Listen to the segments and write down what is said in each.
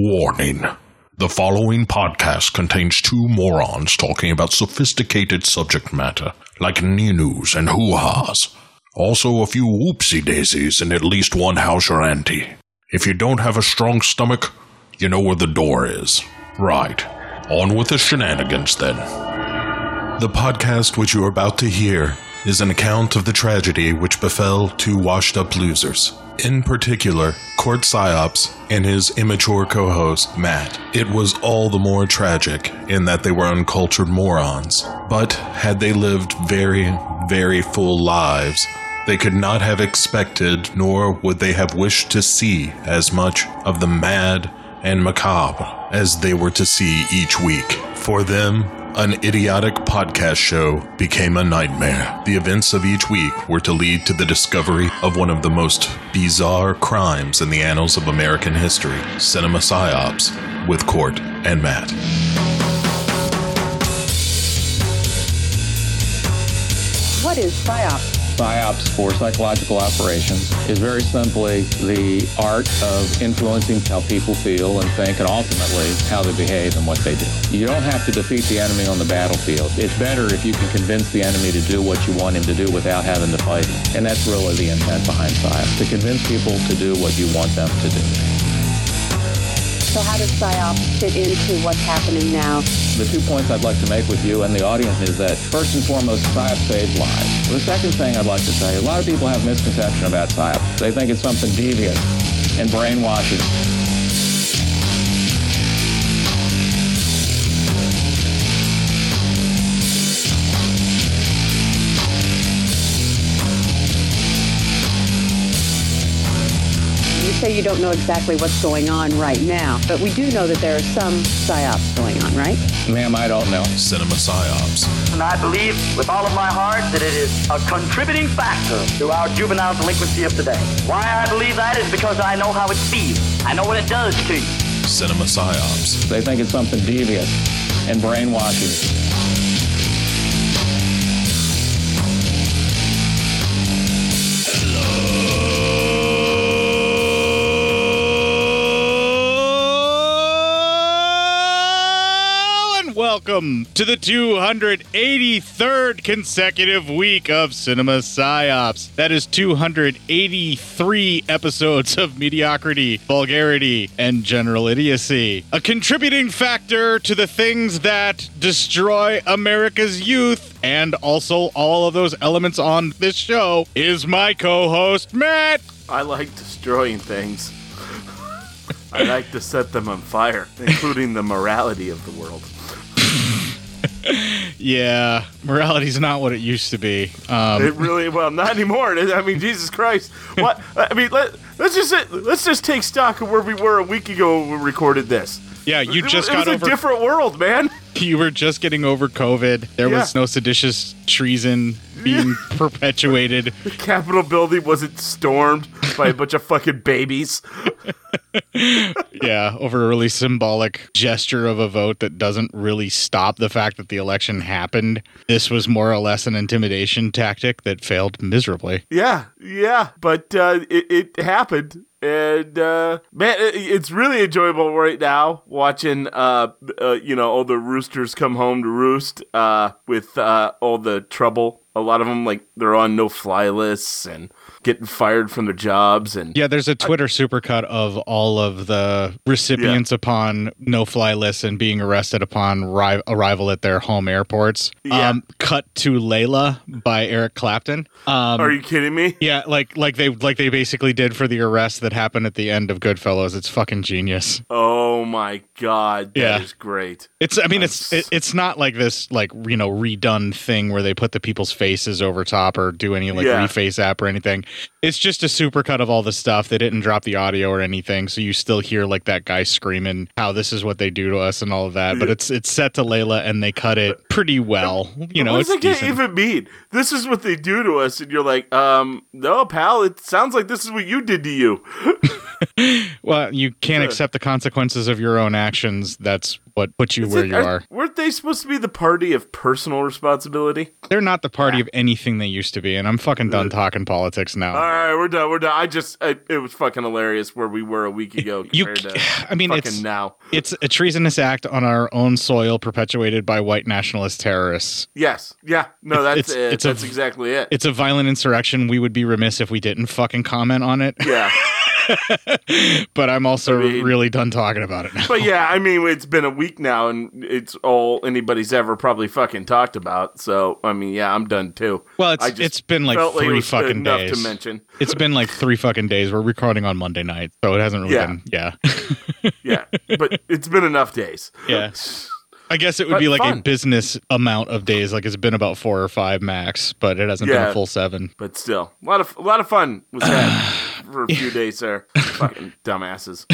Warning. The following podcast contains two morons talking about sophisticated subject matter, like news and hoo-has. Also a few whoopsie daisies and at least one houser auntie. If you don't have a strong stomach, you know where the door is. Right. On with the shenanigans then. The podcast which you are about to hear is an account of the tragedy which befell two washed up losers. In particular, Court Psyops and his immature co host, Matt. It was all the more tragic in that they were uncultured morons. But had they lived very, very full lives, they could not have expected, nor would they have wished to see as much of the mad and macabre as they were to see each week. For them, an idiotic podcast show became a nightmare. The events of each week were to lead to the discovery of one of the most bizarre crimes in the annals of American history cinema psyops with Court and Matt. What is PSYOP? PSYOPs for psychological operations is very simply the art of influencing how people feel and think and ultimately how they behave and what they do. You don't have to defeat the enemy on the battlefield. It's better if you can convince the enemy to do what you want him to do without having to fight. And that's really the intent behind PSYOPs, to convince people to do what you want them to do. So how does PSYOP fit into what's happening now? The two points I'd like to make with you and the audience is that first and foremost, PSYOP saves lives. The second thing I'd like to say, a lot of people have misconception about PSYOP. They think it's something deviant and brainwashing. Say you don't know exactly what's going on right now, but we do know that there are some PSYOPs going on, right? Ma'am, I don't know. Cinema psyops. And I believe with all of my heart that it is a contributing factor to our juvenile delinquency of today. Why I believe that is because I know how it feels. I know what it does to you. Cinema psyops. They think it's something deviant and brainwashing. Welcome to the 283rd consecutive week of Cinema Psyops. That is 283 episodes of mediocrity, vulgarity, and general idiocy. A contributing factor to the things that destroy America's youth and also all of those elements on this show is my co-host Matt. I like destroying things. I like to set them on fire, including the morality of the world. Yeah, morality's not what it used to be. Um, It really well, not anymore. I mean, Jesus Christ. What? I mean, let, let's just let's just take stock of where we were a week ago when we recorded this. yeah, you just was, got it was over. a different world, man. you were just getting over COVID. There was no seditious treason being perpetuated. The Capitol building wasn't stormed by a bunch of fucking babies. Yeah, over a really symbolic gesture of a vote that doesn't really stop the fact that the election happened. This was more or less an intimidation tactic that failed miserably. Yeah, yeah, but uh, it, it happened. And uh, man, it's really enjoyable right now watching, uh, uh, you know, all the roosters come home to roost uh, with uh, all the trouble. A lot of them, like, they're on no fly lists and getting fired from their jobs. And Yeah, there's a Twitter supercut of all of the recipients upon no fly lists and being arrested upon ri- arrival at their home airports. Yeah. Um, cut to Layla by Eric Clapton. Um, are you kidding me? Yeah, like like they like they basically did for the arrest that happened at the end of Goodfellas. It's fucking genius. Oh my god, that is Yeah. great. It's I mean it's it, it's not like this like you know redone thing where they put the people's faces over top or do any like Yeah. reface app or anything. It's just a supercut of all the stuff. They didn't drop the audio or anything, so you still hear like that guy screaming how this is what they do to us and all of that. But it's it's set to Layla and they cut it pretty well. You know, what it's does that decent. even mean? This is what they do to us, and you're like, um, no, pal. It sounds like this is what you did to you. Well, you can't accept the consequences of your own actions. That's what put you Is where it- you are. Weren't they supposed to be the party of personal responsibility? They're not the party of anything they used to be, and I'm fucking done talking politics now. All right, we're done. We're done. I just, I, it was fucking hilarious where we were a week ago You to I mean, fucking it's- now. It's a treasonous act on our own soil perpetuated by white nationalist terrorists. Yes, yeah, no, that's It's- it. it's a- that's exactly it. It's a violent insurrection. We would be remiss if we didn't fucking comment on it. yeah, but I'm also I mean- really done talking about it now. but yeah, I mean, it's been a week now, and it's all anybody's ever probably fucking talked about. So, I mean, yeah, I'm done too. Well, it's it's been like three was fucking days. to mention. It's been like three fucking days. We're recording on Monday night, so it hasn't really Yeah. been. Yeah, Yeah, but it's been enough days. yeah. I guess it would But be like a business amount of days. Like it's been about four or five max, but it hasn't been a full seven. But still, a lot of a lot of fun was had for a few days there. Fucking dumbasses.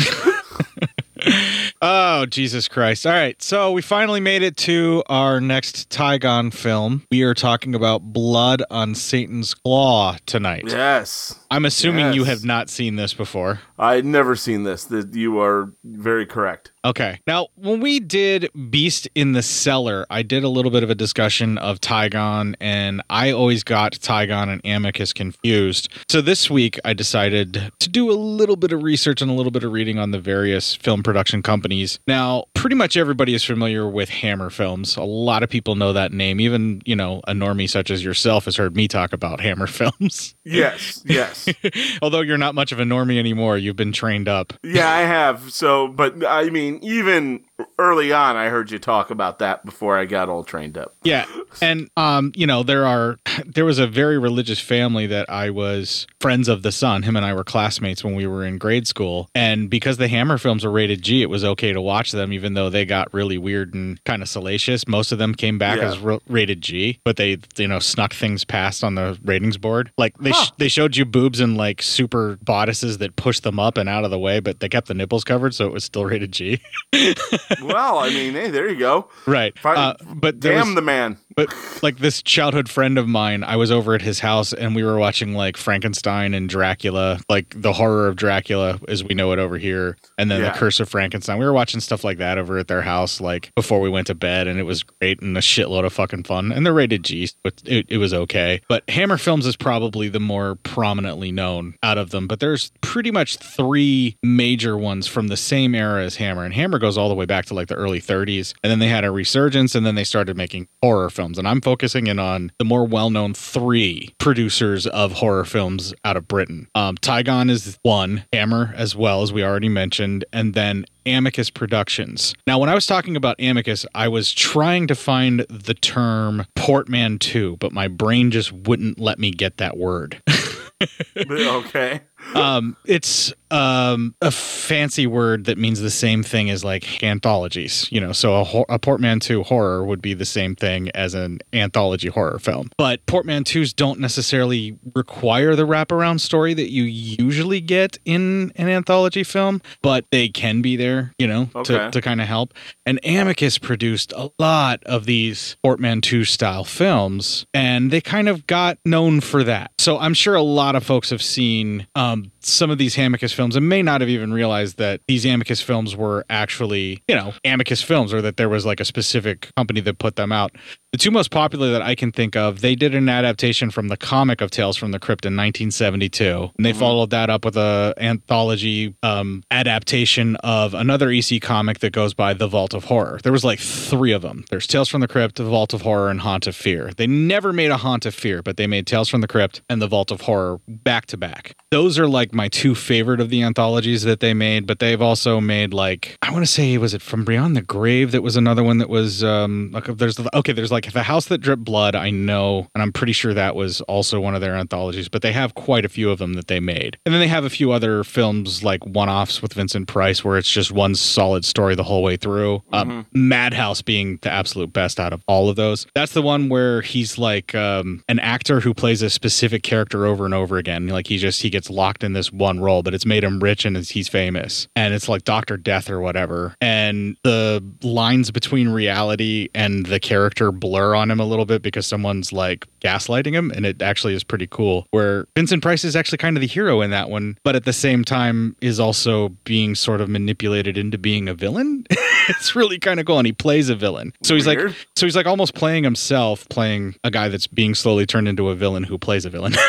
Oh, Jesus Christ. All right. So we finally made it to our next Tigon film. We are talking about Blood on Satan's Claw tonight. Yes, I'm assuming you have not seen this before. I'd never seen this. That you are very correct. Okay. Now, when we did Beast in the Cellar, I did a little bit of a discussion of Tigon, and I always got Tigon and Amicus confused. So this week, I decided to do a little bit of research and a little bit of reading on the various film production companies. Now, pretty much everybody is familiar with Hammer Films. A lot of people know that name. Even, you know, a normie such as yourself has heard me talk about Hammer Films. Yes, yes, Although you're not much of a normie anymore, you've been trained up. yeah, I have. So, but I mean, even early on, I heard you talk about that before I got all trained up. Yeah. And um, you know, there are there was a very religious family that I was friends of the son. Him and I were classmates when we were in grade school. And because the Hammer films were rated G, it was okay to watch them even though they got really weird and kind of salacious. Most of them came back Yeah. as r- rated G, but they you know snuck things past on the ratings board. Like they sh- they showed you boobs and like super bodices that pushed them up and out of the way, but they kept the nipples covered so it was still rated G. well, I mean, hey, there you go. right. Fi- Uh, but Damn was- the man. But like this childhood friend of mine, I was over at his house and we were watching like Frankenstein and Dracula, like the horror of Dracula as we know it over here, and then Yeah. the Curse of Frankenstein. We were watching stuff like that over at their house, like before we went to bed, and it was great and a shitload of fucking fun. And they're rated G, but it, it was okay. But Hammer Films is probably the more prominently known out of them. But there's pretty much three major ones from the same era as Hammer, and Hammer goes all the way back to like the early 30s, and then they had a resurgence, and then they started making horror films. And I'm focusing in on the more well-known three producers of horror films out of Britain. Um, Tigon is one, Hammer as well as we already mentioned, and then Amicus Productions. Now, when I was talking about Amicus, I was trying to find the term portmanteau, but my brain just wouldn't let me get that word. okay. um, it's um, a fancy word that means the same thing as like anthologies. You know, so a, a portmanteau horror would be the same thing as an anthology horror film. But portmanteaus don't necessarily require the wraparound story that you usually get in an anthology film, but they can be there. You know, to to kind of help. And Amicus produced a lot of these portmanteau style films, and they kind of got known for that. So I'm sure a lot of folks have seen um, some of these Amicus films and may not have even realized that these Amicus films were actually, you know, Amicus films or that there was like a specific company that put them out. The two most popular that I can think of, they did an adaptation from the comic of Tales from the Crypt in 1972, and they followed that up with a anthology um, adaptation of another EC comic that goes by The Vault of Horror. There was like three of them. There's Tales from the Crypt, The Vault of Horror, and Haunt of Fear. They never made a Haunt of Fear, but they made Tales from the Crypt and The Vault of Horror back to back. Those are like my two favorite of the anthologies that they made, but they've also made like I want to say was it From Beyond the Grave that was another one that was um like there's okay there's like The House That Dripped Blood I know and I'm pretty sure that was also one of their anthologies, but they have quite a few of them that they made. And then they have a few other films like one-offs with Vincent Price where it's just one solid story the whole way through. Um, Madhouse being the absolute best out of all of those. That's the one where he's like um, an actor who plays a specific character over and over again. Like he just he gets locked in this one role, but it's made him rich and he's famous. And it's like Dr. Death or whatever. And the lines between reality and the character blur on him a little bit because someone's like gaslighting him. And it actually is pretty cool. Where Vincent Price is actually kind of the hero in that one, but at the same time is also being sort of manipulated into being a villain. it's really kind of cool. And he plays a villain. So he's Weird. like, so he's like almost playing himself, playing a guy that's being slowly turned into a villain who plays a villain.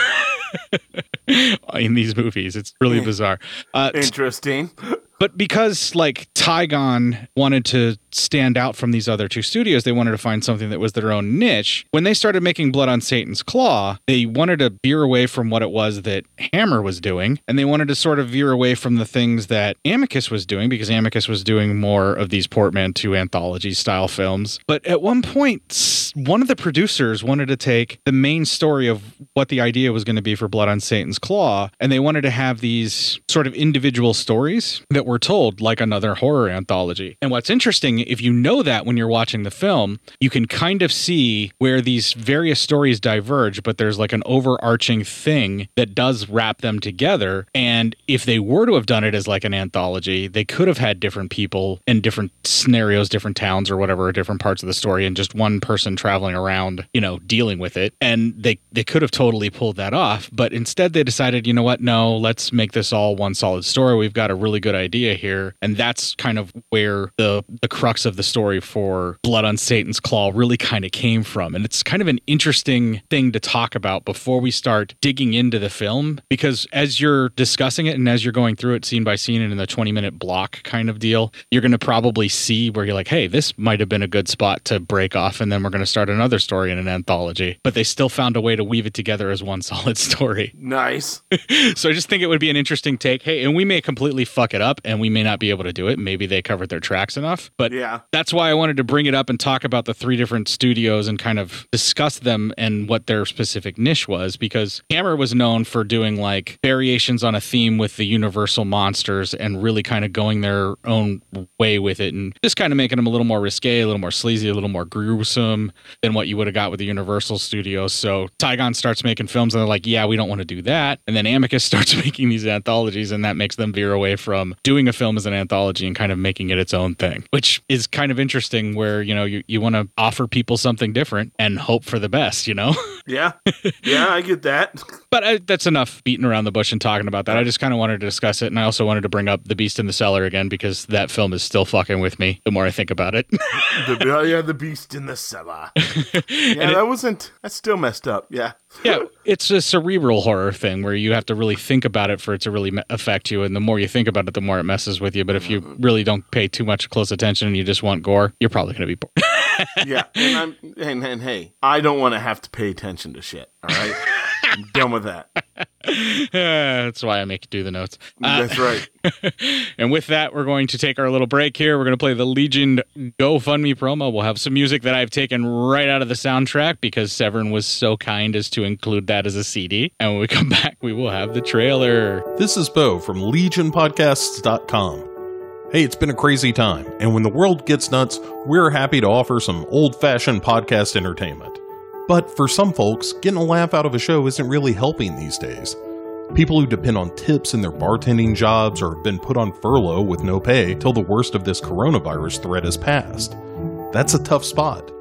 in these movies. It's really bizarre. Uh, Interesting. but because like Tigon wanted to stand out from these other two studios, they wanted to find something that was their own niche. When they started making Blood on Satan's Claw, they wanted to veer away from what it was that Hammer was doing, and they wanted to sort of veer away from the things that Amicus was doing because Amicus was doing more of these portmanteau anthology style films. But at one point, one of the producers wanted to take the main story of what the idea was going to be for Blood on Satan's Claw, and they wanted to have these sort of individual stories that were told like another horror anthology. And what's interesting, if you know that when you're watching the film, you can kind of see where these various stories diverge, but there's like an overarching thing that does wrap them together. And if they were to have done it as like an anthology, they could have had different people in different scenarios, different towns or whatever, different parts of the story, and just one person traveling around, you know, dealing with it. And they they could have totally pulled that off, but instead they decided, you know what, no, let's make this all one solid story. We've got a really good idea here, and that's kind of where the the crux of the story for Blood on Satan's Claw really kind of came from. And it's kind of an interesting thing to talk about before we start digging into the film because as you're discussing it and as you're going through it scene by scene and in the 20 minute block kind of deal, you're going to probably see where you're like, hey, this might have been a good spot to break off, and then we're going to start another story in an anthology. But they still found a way to weave it together as one solid story. Nice. So I just think it would be an interesting take. Hey, and we may completely fuck it up and we may not be able to do it. Maybe they covered their tracks enough. But Yeah. that's why I wanted to bring it up and talk about the three different studios and kind of discuss them and what their specific niche was because Hammer was known for doing like variations on a theme with the Universal monsters and really kind of going their own way with it and just kind of making them a little more risque, a little more sleazy, a little more gruesome than what you would have got with the Universal Studios. So Tigon starts making films and they're like, yeah, we don't want to do that. And then Amicus starts making these anthologies and that makes them veer away from doing a film as an anthology and kind of making it its own thing, which is kind of interesting where, you know, you, you want to offer people something different and hope for the best, you know? Yeah. Yeah, I get that. but I, that's enough beating around the bush and talking about that. I just kind of wanted to discuss it. And I also wanted to bring up The Beast in the Cellar again because that film is still fucking with me the more I think about it. The, oh, yeah, the beast in the cellar. Yeah, that wasn't. That's still messed up. Yeah. yeah, it's a cerebral horror thing where you have to really think about it for it to really affect you. And the more you think about it, the more it messes with you. But if you mm. really don't pay too much close attention and you just want gore, you're probably going to be bored. Yeah. And I'm and, and hey, I don't want to have to pay attention to shit. All right. I'm done with that. That's why I make you do the notes. Uh, That's right. and with that, we're going to take our little break here. We're going to play the Legion GoFundMe promo. We'll have some music that I've taken right out of the soundtrack because Severin was so kind as to include that as a CD. And when we come back, we will have the trailer. This is Bo from LegionPodcasts.com. Hey, it's been a crazy time, and when the world gets nuts, we're happy to offer some old fashioned podcast entertainment. But for some folks, getting a laugh out of a show isn't really helping these days. People who depend on tips in their bartending jobs or have been put on furlough with no pay till the worst of this coronavirus threat has passed. That's a tough spot.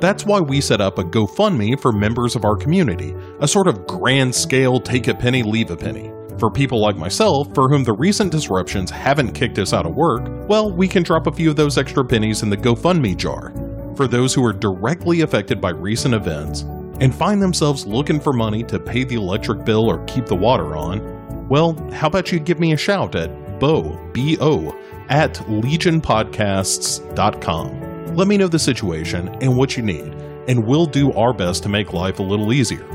That's why we set up a GoFundMe for members of our community, a sort of grand scale take a penny, leave a penny. For people like myself, for whom the recent disruptions haven't kicked us out of work, well, we can drop a few of those extra pennies in the GoFundMe jar. For those who are directly affected by recent events and find themselves looking for money to pay the electric bill or keep the water on, well, how about you give me a shout at bo, B-O, at legionpodcasts.com. Let me know the situation and what you need, and we'll do our best to make life a little easier.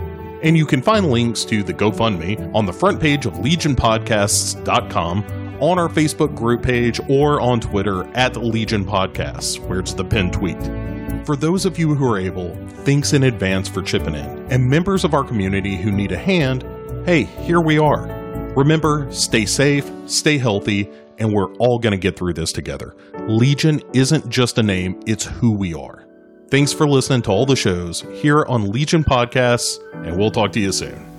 And you can find links to the GoFundMe on the front page of legionpodcasts.com, on our Facebook group page, or on Twitter at Legion Podcasts, where it's the pinned tweet. For those of you who are able, thanks in advance for chipping in. And members of our community who need a hand, hey, here we are. Remember, stay safe, stay healthy, and we're all going to get through this together. Legion isn't just a name, it's who we are. Thanks for listening to all the shows here on Legion Podcasts, and we'll talk to you soon.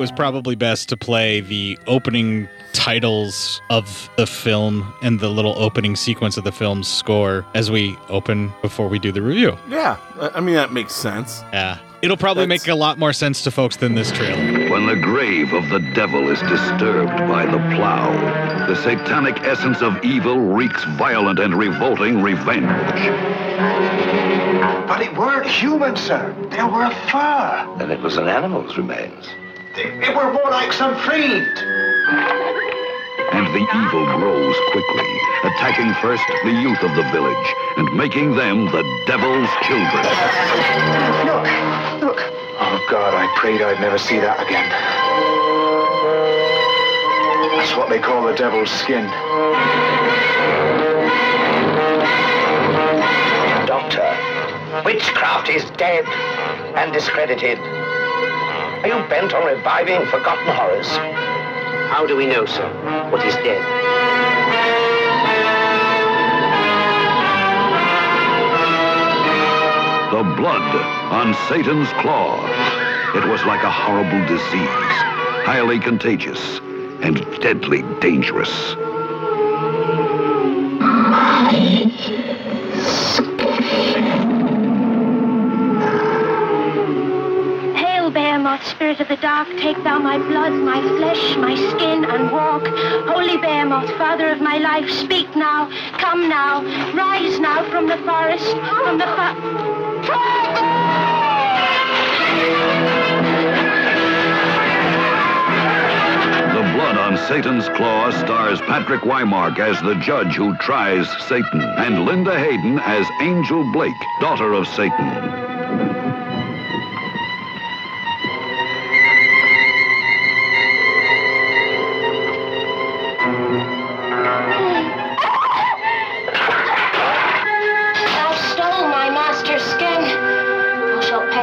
Was probably best to play the opening titles of the film and the little opening sequence of the film's score as we open before we do the review. Yeah, I I mean that makes sense. Yeah. It'll probably That's- make a lot more sense to folks than this trailer. When the grave of the devil is disturbed by the plow, the satanic essence of evil wreaks violent and revolting revenge. But it weren't human, sir. They were fur. And it was an animal's remains. They, they were more like some fiend. And the evil grows quickly, attacking first the youth of the village and making them the devil's children. Look, look. Oh, God, I prayed I'd never see that again. That's what they call the devil's skin. Doctor, witchcraft is dead and discredited. Are you bent on reviving forgotten horrors? How do we know, sir, what is dead? The blood on Satan's claw. It was like a horrible disease, highly contagious and deadly dangerous. Behemoth, spirit of the dark, take thou my blood, my flesh, my skin, and walk. Holy Behemoth, father of my life, speak now, come now, rise now from the forest, from the fa- The Blood on Satan's Claw stars Patrick Wymark as the judge who tries Satan, and Linda Hayden as Angel Blake, daughter of Satan.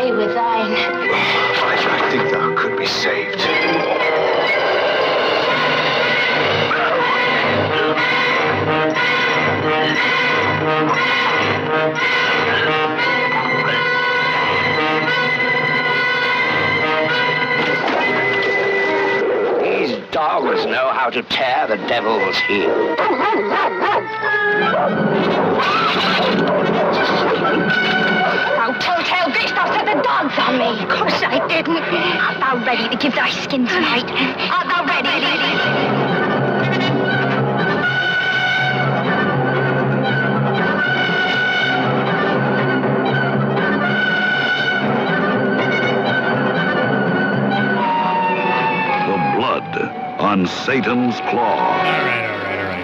Thou shalt pay with thine. I, I think thou could be saved. These dogs know how to tear the devil's heel. Thou telltale beast, thou set the dogs on me. Of course I didn't. Art thou ready to give thy skin tonight? Art thou ready? The Blood on Satan's Claw.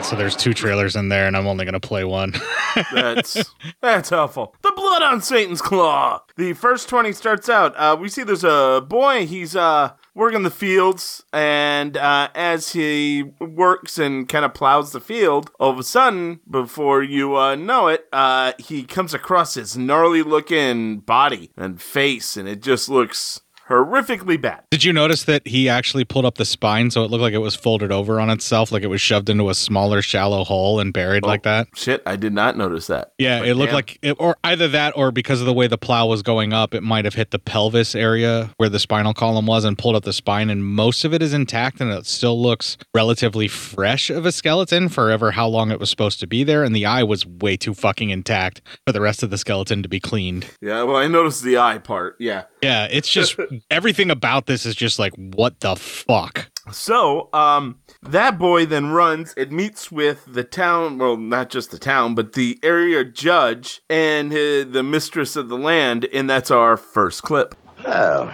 So there's two trailers in there, and I'm only going to play one. That's that's helpful. The blood on Satan's claw. The first twenty starts out. Uh, we see there's a boy. He's uh working the fields, and uh, as he works and kind of plows the field, all of a sudden, before you uh, know it, uh, he comes across his gnarly looking body and face, and it just looks horrifically bad. Did you notice that he actually pulled up the spine so it looked like it was folded over on itself, like it was shoved into a smaller, shallow hole and buried like oh, that? Shit, I did not notice that. Yeah, But it looked damn. like, it, or either that, or because of the way the plow was going up, it might have hit the pelvis area where the spinal column was and pulled up the spine. And most of it is intact, and it still looks relatively fresh of a skeleton for ever how long it was supposed to be there. And the eye was way too fucking intact for the rest of the skeleton to be cleaned. Yeah, well, I noticed the eye part. Yeah. Yeah, it's just everything about this is just like, what the fuck? So, um, that boy then runs and meets with the town, well, not just the town, but the area judge and uh, the mistress of the land, and that's our first clip. Oh,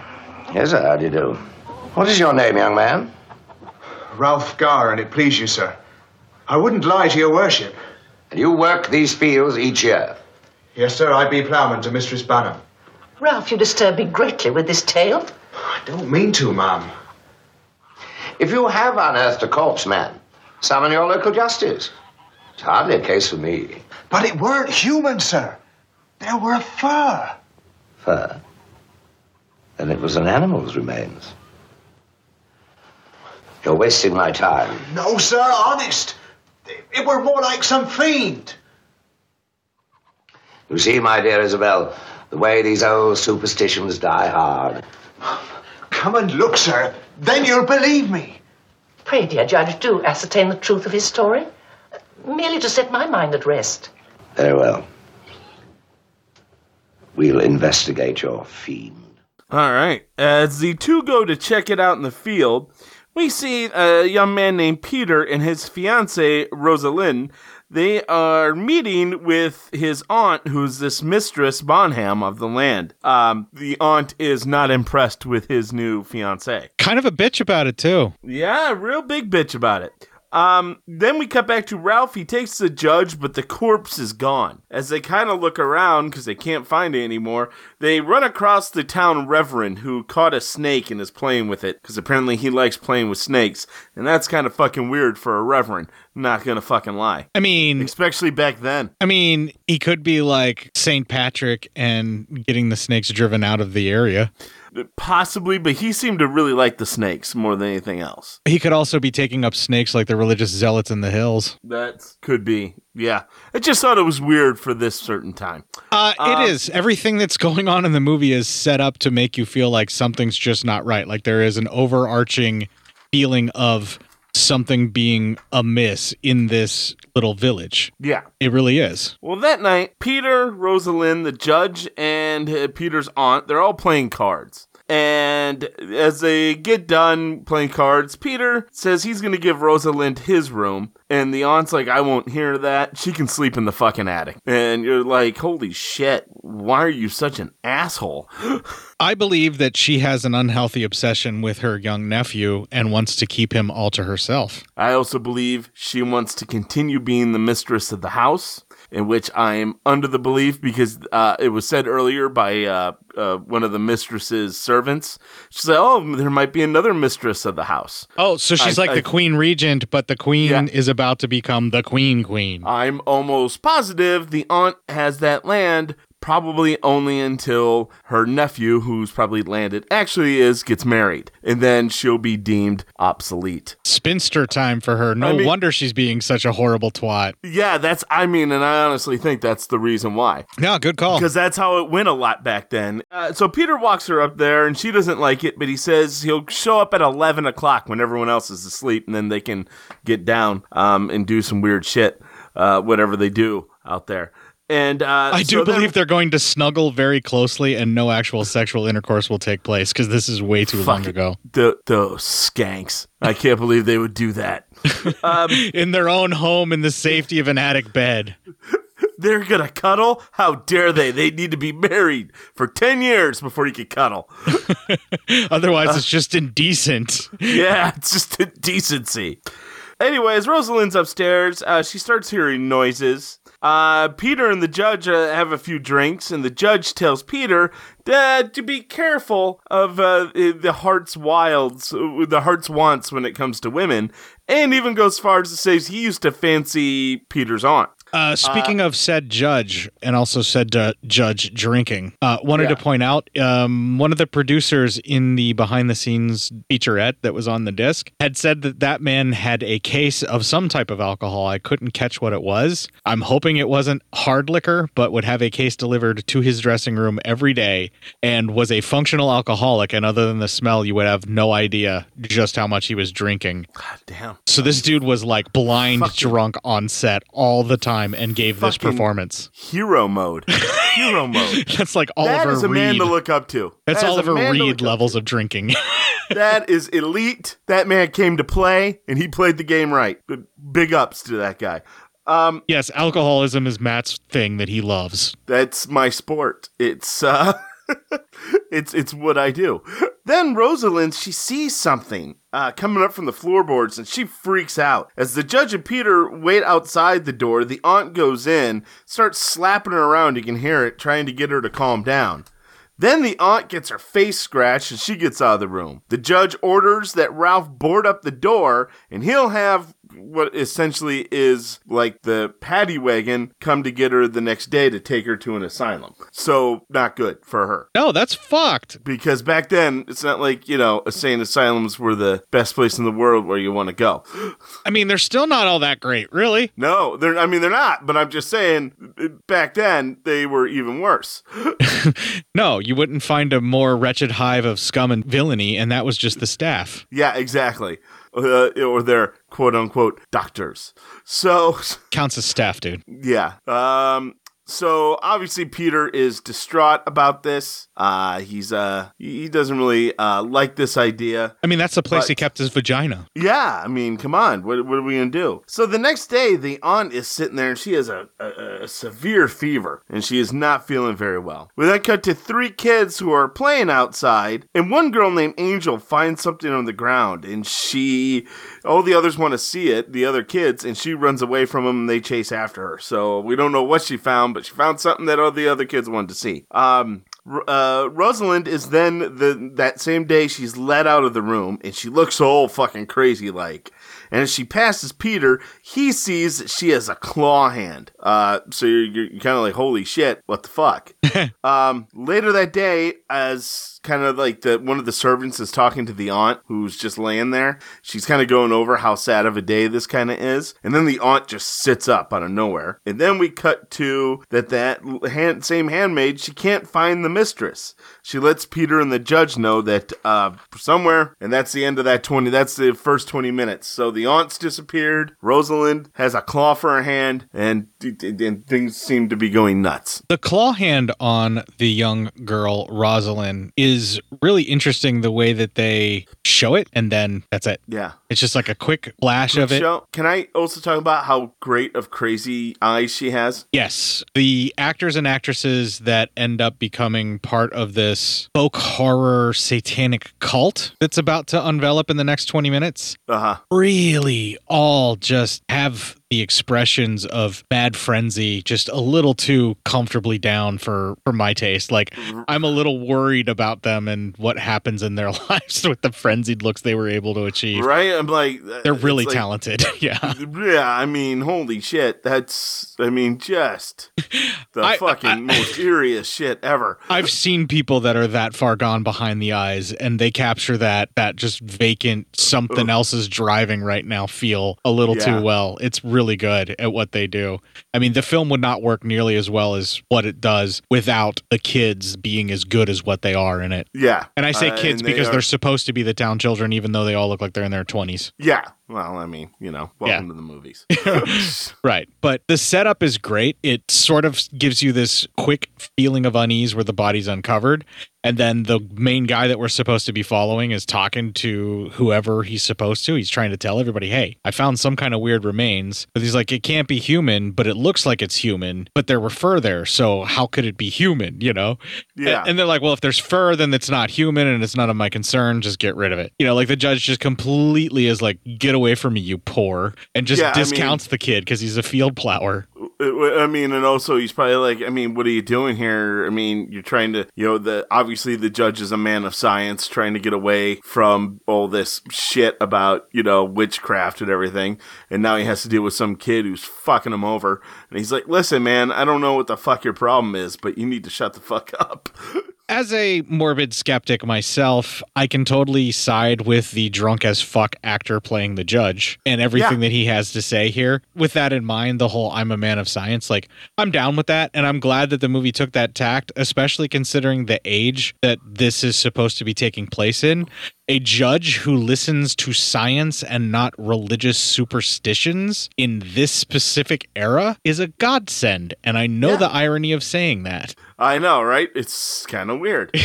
yes, sir, how do you do? What is your name, young man? Ralph Gar, and it please you, sir. I wouldn't lie to your worship. And you work these fields each year. Yes, sir, I be ploughman to Mistress Banham. Ralph, you disturb me greatly with this tale. I don't mean to, ma'am. If you have unearthed a corpse, man, summon your local justice. It's hardly a case for me. But it weren't human, sir. There were fur. Fur. Then it was an animal's remains. You're wasting my time. No, sir, honest. It, it were more like some fiend. You see, my dear Isabel, the way these old superstitions die hard. Come and look, sir. Then you'll believe me. Pray, dear Judge, do ascertain the truth of his story. Merely to set my mind at rest. Very well. We'll investigate your fiend. All right. As the two go to check it out in the field, we see a young man named Peter and his fiancee, Rosalind. They are meeting with his aunt, who's this Mistress Banham of the land. Um, the aunt is not impressed with his new fiancee. Kind of a bitch about it, too. Yeah, real big bitch about it. Um, then we cut back to Ralph. He takes the judge, but the corpse is gone. As they kind of look around because they can't find it anymore, they run across the town reverend who caught a snake and is playing with it because apparently he likes playing with snakes, and that's kind of fucking weird for a reverend. Not gonna fucking lie. I mean, especially back then. I mean, he could be like St. Patrick and getting the snakes driven out of the area. Possibly, but he seemed to really like the snakes more than anything else. He could also be taking up snakes like the religious zealots in the hills. That could be. Yeah. I just thought it was weird for this certain time. Uh, Um, it is. Everything that's going on in the movie is set up to make you feel like something's just not right. Like there is an overarching feeling of something being amiss in this little village. Yeah. It really is. Well, that night, Peter, Rosalind, the judge, and uh, Peter's aunt, they're all playing cards. And as they get done playing cards, Peter says he's going to give Rosalind his room. And the aunt's like, I won't hear that. She can sleep in the fucking attic. And you're like, holy shit, why are you such an asshole? I believe that she has an unhealthy obsession with her young nephew and wants to keep him all to herself. I also believe she wants to continue being the mistress of the house, in which I am under the belief because uh, it was said earlier by uh, uh, one of the mistress's servants. She said, "Oh, there might be another mistress of the house." Oh, so she's I- like I- the queen regent, but the queen Yeah. is about to become the queen queen. I'm almost positive the aunt has that land. Probably only until her nephew, who's probably landed, actually is gets married, and then she'll be deemed obsolete. Spinster time for her. No I mean- wonder she's being such a horrible twat. Yeah, that's, I mean, and I honestly think that's the reason why. Yeah, good call. Because that's how it went a lot back then. Uh, so Peter walks her up there, and she doesn't like it, but he says he'll show up at 11 o'clock when everyone else is asleep, and then they can get down um, and do some weird shit, uh, whatever they do out there. And uh, I do then- believe they're going to snuggle very closely and no actual sexual intercourse will take place because this is way too long ago. the, those skanks. I can't believe they would do that. Um, In their own home in the safety of an attic bed. they're gonna cuddle? How dare they? They need to be married for 10 years before you can cuddle. Otherwise, it's just indecent. yeah, it's just indecency. Anyways, Rosalind's upstairs. Uh, she starts hearing noises. Uh, Peter and the judge uh, have a few drinks, and the judge tells Peter uh, to be careful of uh, the heart's wilds, the heart's wants when it comes to women, and even goes far as to say he used to fancy Peter's aunt. Uh, speaking of said judge and also said uh, judge drinking, uh, wanted to point out um, one of the producers in the behind the scenes featurette that was on the disc had said that that man had a case of some type of alcohol. I couldn't catch what it was. I'm hoping it wasn't hard liquor, but would have a case delivered to his dressing room every day and was a functional alcoholic. And other than the smell, you would have no idea just how much he was drinking. God damn. So this dude was like blind Fucking- drunk on set all the time and gave this performance. Hero mode. Hero mode. That's like Oliver Reed. that is a man to look up to. That's That Oliver Reed levels of drinking. that is elite. That man came to play, and he played the game right. Big ups to that guy. Um, yes, alcoholism is Matt's thing that he loves. that's my sport. It's uh, it's it's what I do. Then Rosalind, she sees something uh, coming up from the floorboards, and she freaks out. As the judge and Peter wait outside the door, the aunt goes in, starts slapping her around. You can hear it, trying to get her to calm down. Then the aunt gets her face scratched and she gets out of the room. The judge orders that Ralph board up the door and he'll have what essentially is like the paddy wagon come to get her the next day to take her to an asylum. So not good for her. No, that's fucked. Because back then it's not like, you know, insane asylums were the best place in the world where you want to go. I mean, they're still not all that great, really. No, they're I mean they're not, but I'm just saying back then they were even worse. no, you wouldn't find a more wretched hive of scum and villainy, and that was just the staff. Yeah, exactly. Uh, or their quote unquote doctors. So counts as staff, dude. Yeah. Um. So obviously Peter is distraught about this. Uh, he's uh he doesn't really uh like this idea. I mean, that's the place But- he kept his vagina. Yeah, I mean, come on, what, what are we gonna do? So the next day, the aunt is sitting there and she has a, a, a severe fever and she is not feeling very well. We then cut to three kids who are playing outside, and one girl named Angel finds something on the ground and she, all the others want to see it, the other kids, and she runs away from them and they chase after her. So we don't know what she found, but she found something that all the other kids wanted to see. Um, uh, Rosalind is then the that same day she's let out of the room and she looks all fucking crazy like. And as she passes Peter, he sees that she has a claw hand. Uh, so you're, you're kind of like, holy shit, what the fuck? um, later that day, as kind of like the one of the servants is talking to the aunt who's just laying there, she's kind of going over how sad of a day this kind of is, and then the aunt just sits up out of nowhere, and then we cut to that that hand, same handmaid she can't find the mistress. She lets Peter and the judge know that uh, somewhere, and that's the end of that twenty. That's the first twenty minutes. So the aunt's disappeared. Rosalind has a claw for her hand, and, and things seem to be going nuts. The claw hand on the young girl, Rosalind, is really interesting the way that they show it, and then that's it. Yeah. It's just like a quick flash of it. Show- Can I also talk about how great of crazy eyes she has? Yes. The actors and actresses that end up becoming part of this folk horror satanic cult that's about to envelop in the next 20 minutes Uh huh. really all just have the expressions of bad frenzy just a little too comfortably down for for my taste like i'm a little worried about them and what happens in their lives with the frenzied looks they were able to achieve Right? I'm like, uh, they're really like- talented yeah Yeah, I mean, holy shit. That's, I mean, just the I- fucking most eeriest shit ever. I've seen people that are that far gone behind the eyes and they capture that that just vacant something else is driving right now feel a little Yeah. too well. It's really good at what they do. I mean, the film would not work nearly as well as what it does without the kids being as good as what they are in it. Yeah. And I say Uh, kids they because are- they're supposed to be the town children even though they all look like they're in their 20s. Yeah. Well, I mean, you know, welcome Yeah. to the movies. Right. But the setup is great. It sort of gives you this quick feeling of unease where the body's uncovered. And then the main guy that we're supposed to be following is talking to whoever he's supposed to. He's trying to tell everybody, hey, I found some kind of weird remains. But he's like, it can't be human, but it looks like it's human. But there were fur there. So how could it be human? You know? Yeah. And, and they're like, well, if there's fur, then it's not human and it's none of my concern. Just get rid of it. You know, like the judge just completely is like, get away from me, you poor. And just Yeah, I mean- discounts the kid because he's a field plower. Uh, I mean, and also he's probably like, I mean, what are you doing here? I mean, you're trying to, you know, the obviously the judge is a man of science, trying to get away from all this shit about, you know, witchcraft and everything, and now he has to deal with some kid who's fucking him over, and he's like, listen, man, I don't know what the fuck your problem is, but you need to shut the fuck up. As a morbid skeptic myself, I can totally side with the drunk as fuck actor playing the judge and everything Yeah. that he has to say here. With that in mind, the whole I'm a man of science, like I'm down with that. And I'm glad that the movie took that tact, especially considering the age that this is supposed to be taking place in. A judge who listens to science and not religious superstitions in this specific era is a godsend. And I know the irony of saying that. I know, right? It's kind of weird.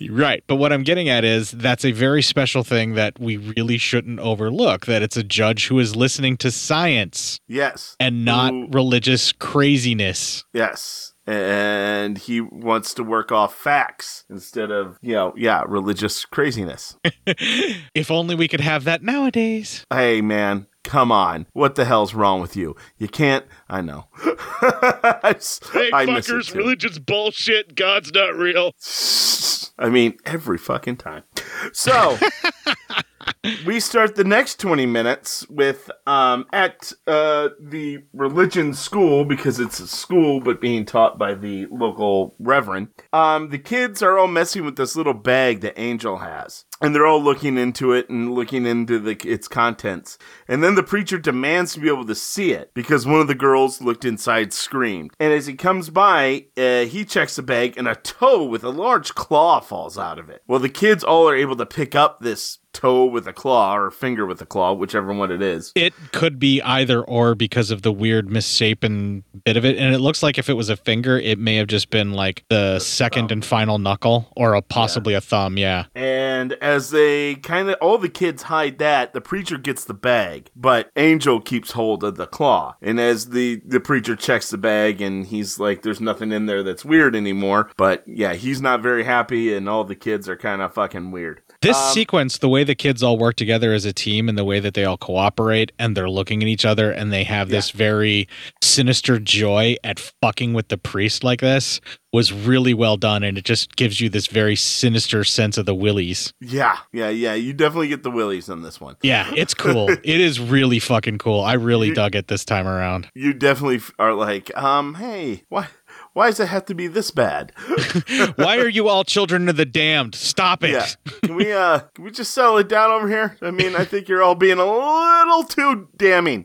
Right. But what I'm getting at is that's a very special thing that we really shouldn't overlook that it's a judge who is listening to science yes. and not religious craziness. Yes. And he wants to work off facts instead of, you know, yeah, religious craziness. If only we could have that nowadays. hey, man, come on. What the hell's wrong with you? You can't. I know. I s- I too. religion's bullshit. God's not real. I mean, every fucking time. So, we start the next 20 minutes with um, at uh, the religion school because it's a school but being taught by the local reverend. Um, the kids are all messing with this little bag that Angel has. And they're all looking into it and looking into the, its contents. And then the preacher demands to be able to see it because one of the girls looked inside, screamed. And as he comes by, uh, he checks the bag and a toe with a large claw falls out of it. Well, the kids all are able to pick up this toe with a claw or finger with a claw, whichever one it is. It could be either or because of the weird misshapen bit of it. And it looks like if it was a finger, it may have just been like the second and final knuckle or a, possibly a thumb. Yeah. And as they kind of, all the kids hide that, the preacher gets the bag, but Angel keeps hold of the claw. And as the, the preacher checks the bag and he's like, there's nothing in there that's weird anymore. But yeah, he's not very happy and all the kids are kind of fucking weird. This Um, sequence, the way the kids all work together as a team and the way that they all cooperate and they're looking at each other and they have this very sinister joy at fucking with the priest like this was really well done. And it just gives you this very sinister sense of the willies. Yeah, yeah, yeah. You definitely get the willies on this one. Yeah, it's cool. it is really fucking cool. I really dug it this time around. You definitely are like, um, hey, why, why does it have to be this bad? Why are you all children of the damned? Stop it. Yeah. Can we, uh, can we just settle it down over here? I mean, I think you're all being a little too damning.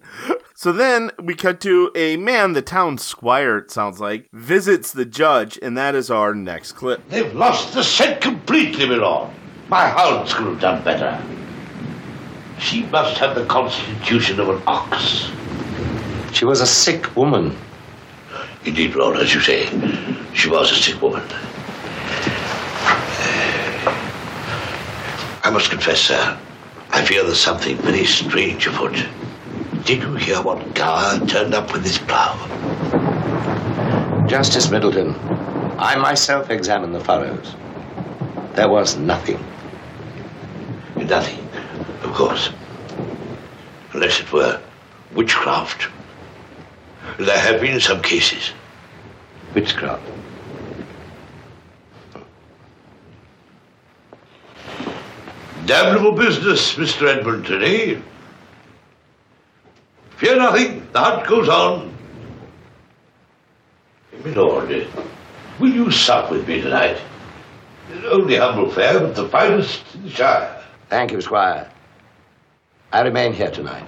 So then we cut to a man, the town squire, it sounds like, visits the judge, and that is our next clip. They've lost the scent completely, my lord. My hounds could have done better. She must have the constitution of an ox. She was a sick woman. Indeed, Lord, as you say, she was a sick woman. I must confess, sir, I fear there's something very strange afoot. Did you hear what Gower turned up with his plough? Justice Middleton, I myself examined the furrows. There was nothing. Nothing, of course. Unless it were witchcraft. There have been some cases. Witchcraft? Damnable business, Mr. Edmonton, eh? Fear nothing, the hunt goes on. My lord, eh, will you sup with me tonight? Only humble fare, but the finest in the Shire. Thank you, Squire. I remain here tonight.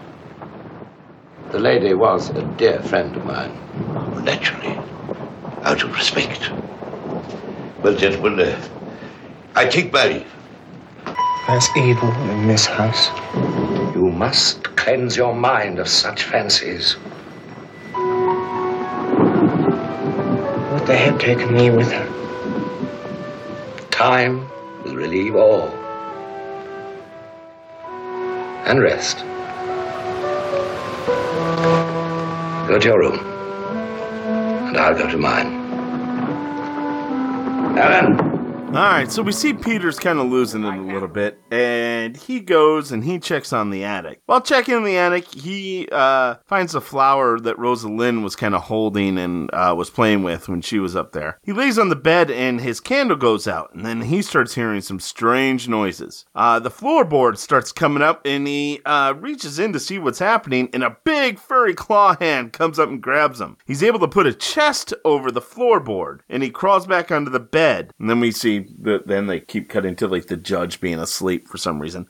The lady was a dear friend of mine. Naturally. Out of respect. Well, gentlemen, uh, I take my leave. There's evil in this house. You must cleanse your mind of such fancies. Would they have taken me with her? Time will relieve all. And rest. Go to your room. And I'll go to mine. Ellen! All right, so we see Peter's kind of losing it a little bit, and he goes and he checks on the attic. While checking in the attic, he uh, finds a flower that Rosalind was kind of holding and uh, was playing with when she was up there. He lays on the bed and his candle goes out, and then he starts hearing some strange noises. Uh, the floorboard starts coming up, and he uh, reaches in to see what's happening, and a big furry claw hand comes up and grabs him. He's able to put a chest over the floorboard, and he crawls back onto the bed, and then we see the, then they keep cutting to like the judge being asleep for some reason.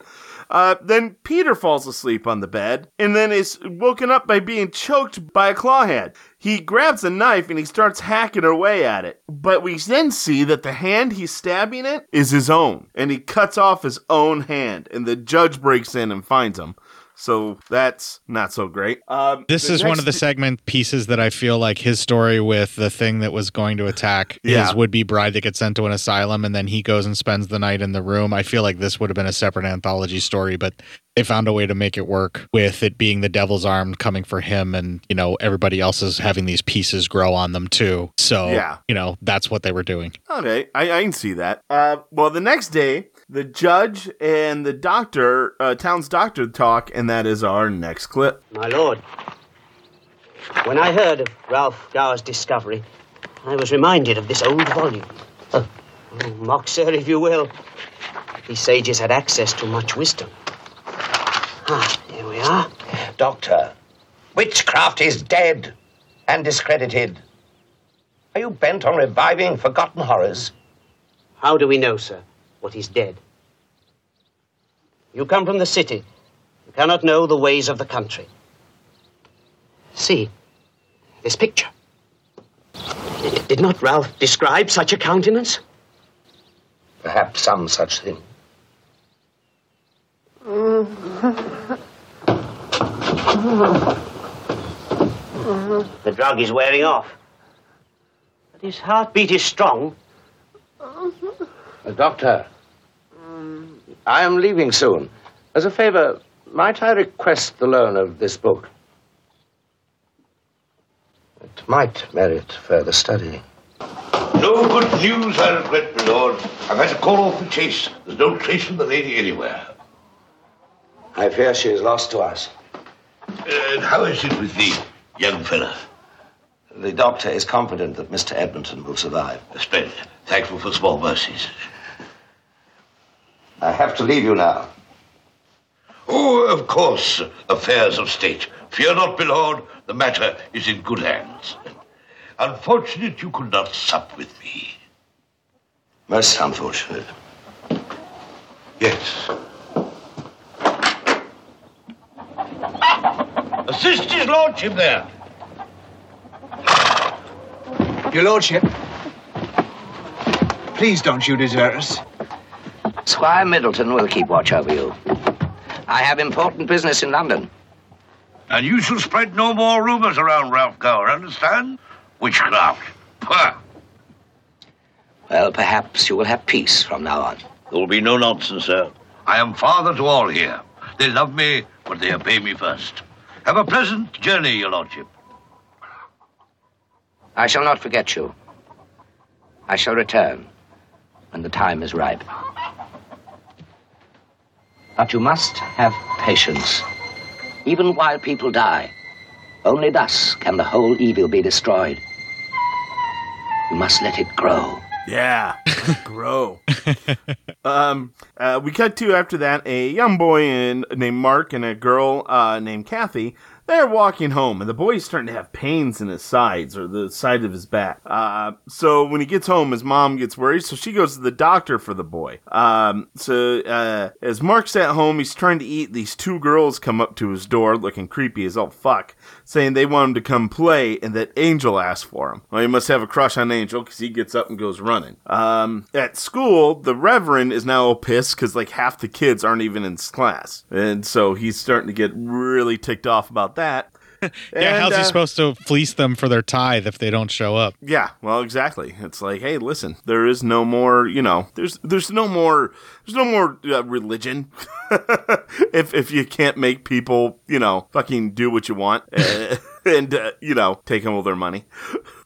Uh, then Peter falls asleep on the bed and then is woken up by being choked by a claw hand. He grabs a knife and he starts hacking away at it. But we then see that the hand he's stabbing it is his own. And he cuts off his own hand. And the judge breaks in and finds him. So that's not so great. Um, This is one of the segment pieces that I feel like his story with the thing that was going to attack Yeah. his would be bride that gets sent to an asylum and then he goes and spends the night in the room. I feel like this would have been a separate anthology story, but they found a way to make it work with it being the devil's arm coming for him and, you know, everybody else is having these pieces grow on them too. So, Yeah. you know, that's what they were doing. Okay, I, I can see that. Uh, well, the next day, the judge and the doctor, uh, town's doctor, talk, and that is our next clip. My lord, when I heard of Ralph Gower's discovery, I was reminded of this old volume. Oh, mock, sir, if you will. These sages had access to much wisdom. Ah, here we are. Doctor, witchcraft is dead and discredited. Are you bent on reviving forgotten horrors? How do we know, sir, what is dead? You come from the city. You cannot know the ways of the country. See, this picture. Did not Ralph describe such a countenance? Perhaps some such thing. The drug is wearing off. But his heartbeat is strong. Uh, doctor, I am leaving soon. As a favor, might I request the loan of this book? It might merit further study. No good news, I regret, my lord. I've had to call off the chase. There's no trace of the lady anywhere. I fear she is lost to us. And how is it with thee, young fella? The doctor is confident that Mr. Edmonton will survive. Splendid. Thankful for small mercies. I have to leave you now. Oh, of course, affairs of state. Fear not, my lord, the matter is in good hands. Unfortunate you could not sup with me. Most unfortunate. Yes. Assist his lordship there. Your lordship, please don't you desert us. Squire Middleton will keep watch over you. I have important business in London. And you shall spread no more rumors around Ralph Gower, understand? Witchcraft. Pah! Well, perhaps you will have peace from now on. There will be no nonsense, sir. I am father to all here. They love me, but they obey me first. Have a pleasant journey, your lordship. I shall not forget you. I shall return when the time is ripe. But you must have patience, even while people die. Only thus can the whole evil be destroyed. You must let it grow. Yeah, grow. um, uh, we cut to after that a young boy in, named Mark and a girl uh, named Kathy. They're walking home, and the boy's starting to have pains in his sides or the side of his back. Uh, so when he gets home, his mom gets worried, so she goes to the doctor for the boy. Um, so uh, as Mark's at home, he's trying to eat. These two girls come up to his door, looking creepy as all fuck, saying they want him to come play, and that Angel asked for him. Well, he must have a crush on Angel because he gets up and goes running. Um, at school, the Reverend is now all pissed because like half the kids aren't even in class, and so he's starting to get really ticked off about that. yeah, And, how's he uh, supposed to fleece them for their tithe if they don't show up? Yeah, well, exactly. It's like, hey, listen, there is no more, you know, there's there's no more there's no more uh, religion if if you can't make people, you know, fucking do what you want and uh, you know, take all their money.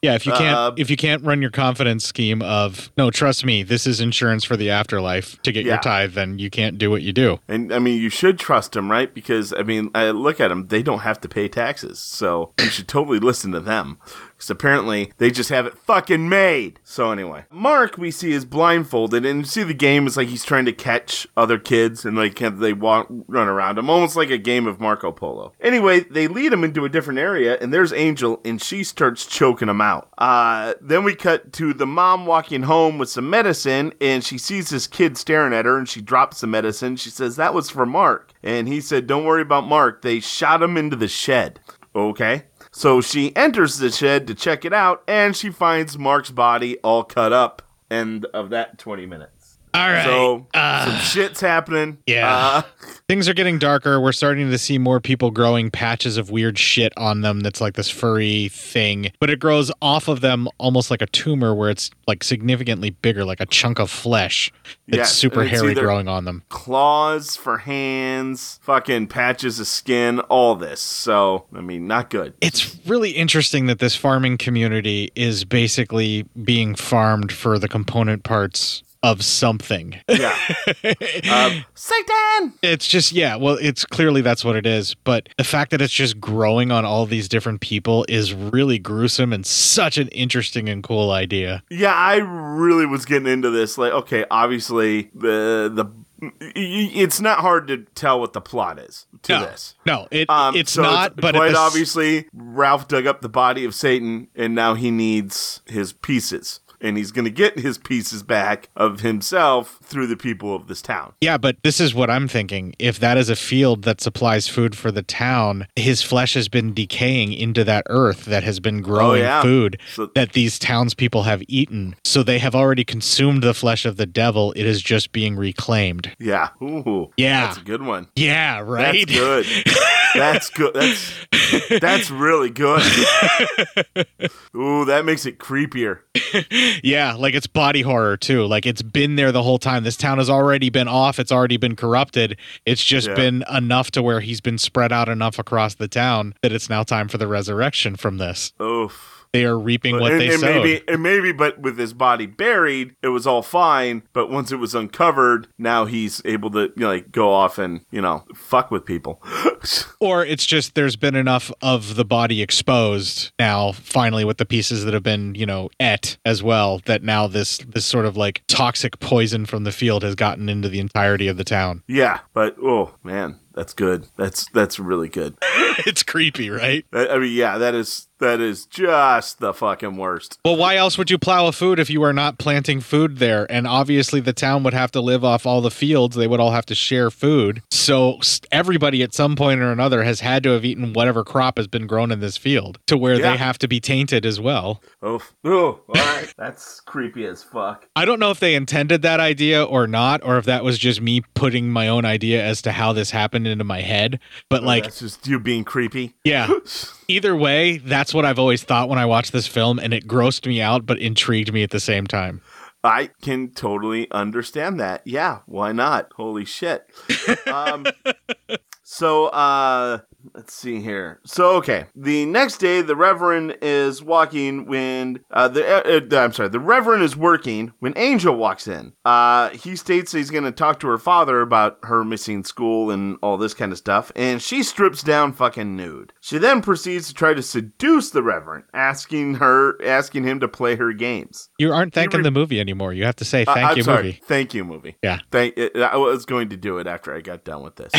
Yeah, if you can't Uh, if you can't run your confidence scheme of no, trust me, this is insurance for the afterlife to get Yeah. your tithe, then you can't do what you do. And I mean, you should trust them, right? Because I mean, I look at them; they don't have to pay taxes, so you should totally listen to them. Because apparently they just have it fucking made. So anyway, Mark we see is blindfolded, and you see the game is like he's trying to catch other kids, and like they walk run around him, almost like a game of Marco Polo. Anyway, they lead him into a different area, and there's Angel, and she starts choking him out. Uh, then we cut to the mom walking home with some medicine, and she sees this kid staring at her, and she drops the medicine. She says that was for Mark, and he said, "Don't worry about Mark. They shot him into the shed." Okay. So she enters the shed to check it out, and she finds Mark's body all cut up. End of that 20 minutes. All right. So Uh, some shit's happening. Yeah. Uh, Things are getting darker. We're starting to see more people growing patches of weird shit on them that's like this furry thing, but it grows off of them almost like a tumor where it's like significantly bigger, like a chunk of flesh that's Yeah, super it's hairy growing on them. claws for hands, fucking patches of skin, all this. So, I mean, not good. It's really interesting that this farming community is basically being farmed for the component parts of something. Yeah. um, Satan! It's just yeah, well, it's clearly that's what it is, but the fact that it's just growing on all these different people is really gruesome and such an interesting and cool idea. Yeah, I really was getting into this. Like, okay, obviously the the y- y- it's not hard to tell what the plot is to No, this. no, it, Um, it's so not. but quite the s- obviously, Ralph dug up the body of Satan, and now he needs his pieces, and he's going to get his pieces back of himself through the people of this town. Yeah, but this is what I'm thinking. If that is a field that supplies food for the town, his flesh has been decaying into that earth that has been oh, growing Oh, yeah. food So- that these townspeople have eaten. So they have already consumed the flesh of the devil. It is just being reclaimed. Yeah. Ooh. Yeah. That's a good one. Yeah, right? That's good. That's good. That's that's really good. Ooh, that makes it creepier. yeah, like it's body horror too. Like it's been there the whole time. This town has already been off. It's already been corrupted. It's just Yeah. been enough to where he's been spread out enough across the town that it's now time for the resurrection from this. Oof. They are reaping what and, they and sowed. maybe and maybe but with his body buried it was all fine but once it was uncovered now he's able to you know, like go off and you know fuck with people. Or it's just there's been enough of the body exposed now finally with the pieces that have been you know et as well that now this this sort of like toxic poison from the field has gotten into the entirety of the town. Yeah but oh man that's good. That's that's really good. It's creepy right? I mean yeah that is that is just the fucking worst. Well why else would you plow a food if you are not planting food there? And obviously the town would have to live off all the fields. They would all have to share food. So everybody at some point or another has had to have eaten whatever crop has been grown in this field to where Yeah. they have to be tainted as well. Oh oh all right. That's creepy as fuck. I don't know if they intended that idea or not, or if that was just me putting my own idea as to how this happened into my head. But oh, like, that's just you being creepy? Yeah, either way, that's what I've always thought when I watched this film, and it grossed me out, but intrigued me at the same time. I can totally understand that. Yeah, why not? Holy shit. Um, so, uh, let's see here. So, okay, the next day, the Reverend is walking when uh, the uh, uh, I'm sorry, the Reverend is working when Angel walks in. Uh, he states he's going to talk to her father about her missing school and all this kind of stuff, and she strips down fucking nude. She then proceeds to try to seduce the Reverend, asking her, asking him to play her games. You aren't thanking the movie anymore. You have to say Uh, thank I'm you, sorry. movie. Thank you, movie. Yeah. Thank. I was going to do it after I got done with this.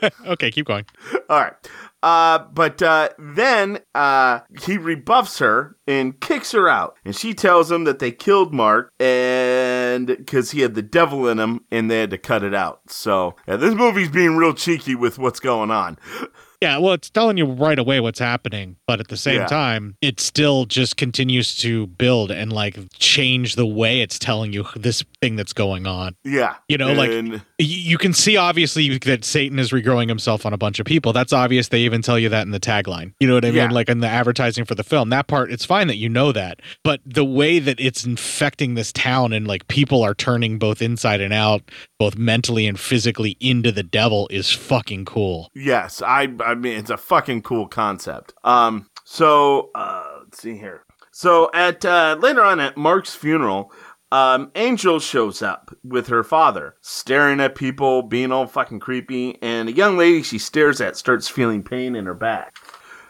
But, okay, keep going. all right. Uh, but uh, then uh, he rebuffs her and kicks her out, and she tells him that they killed Mark and because he had the devil in him, and they had to cut it out. So yeah, this movie's being real cheeky with what's going on. Yeah, well, it's telling you right away what's happening, but at the same Yeah. time, it still just continues to build and like change the way it's telling you this thing that's going on. Yeah, You know, like And- y- you can see obviously that Satan is regrowing himself on a bunch of people. That's obvious. They even tell you that in the tagline. You know what I mean? Yeah. Like in the advertising for the film. That part, it's fine that you know that. But the way that it's infecting this town and like people are turning both inside and out, both mentally and physically into the devil is fucking cool. Yes, I I mean it's a fucking cool concept. Um so uh let's see here. So at uh later on at Mark's funeral, um Angel shows up with her father, staring at people, being all fucking creepy, and a young lady she stares at starts feeling pain in her back.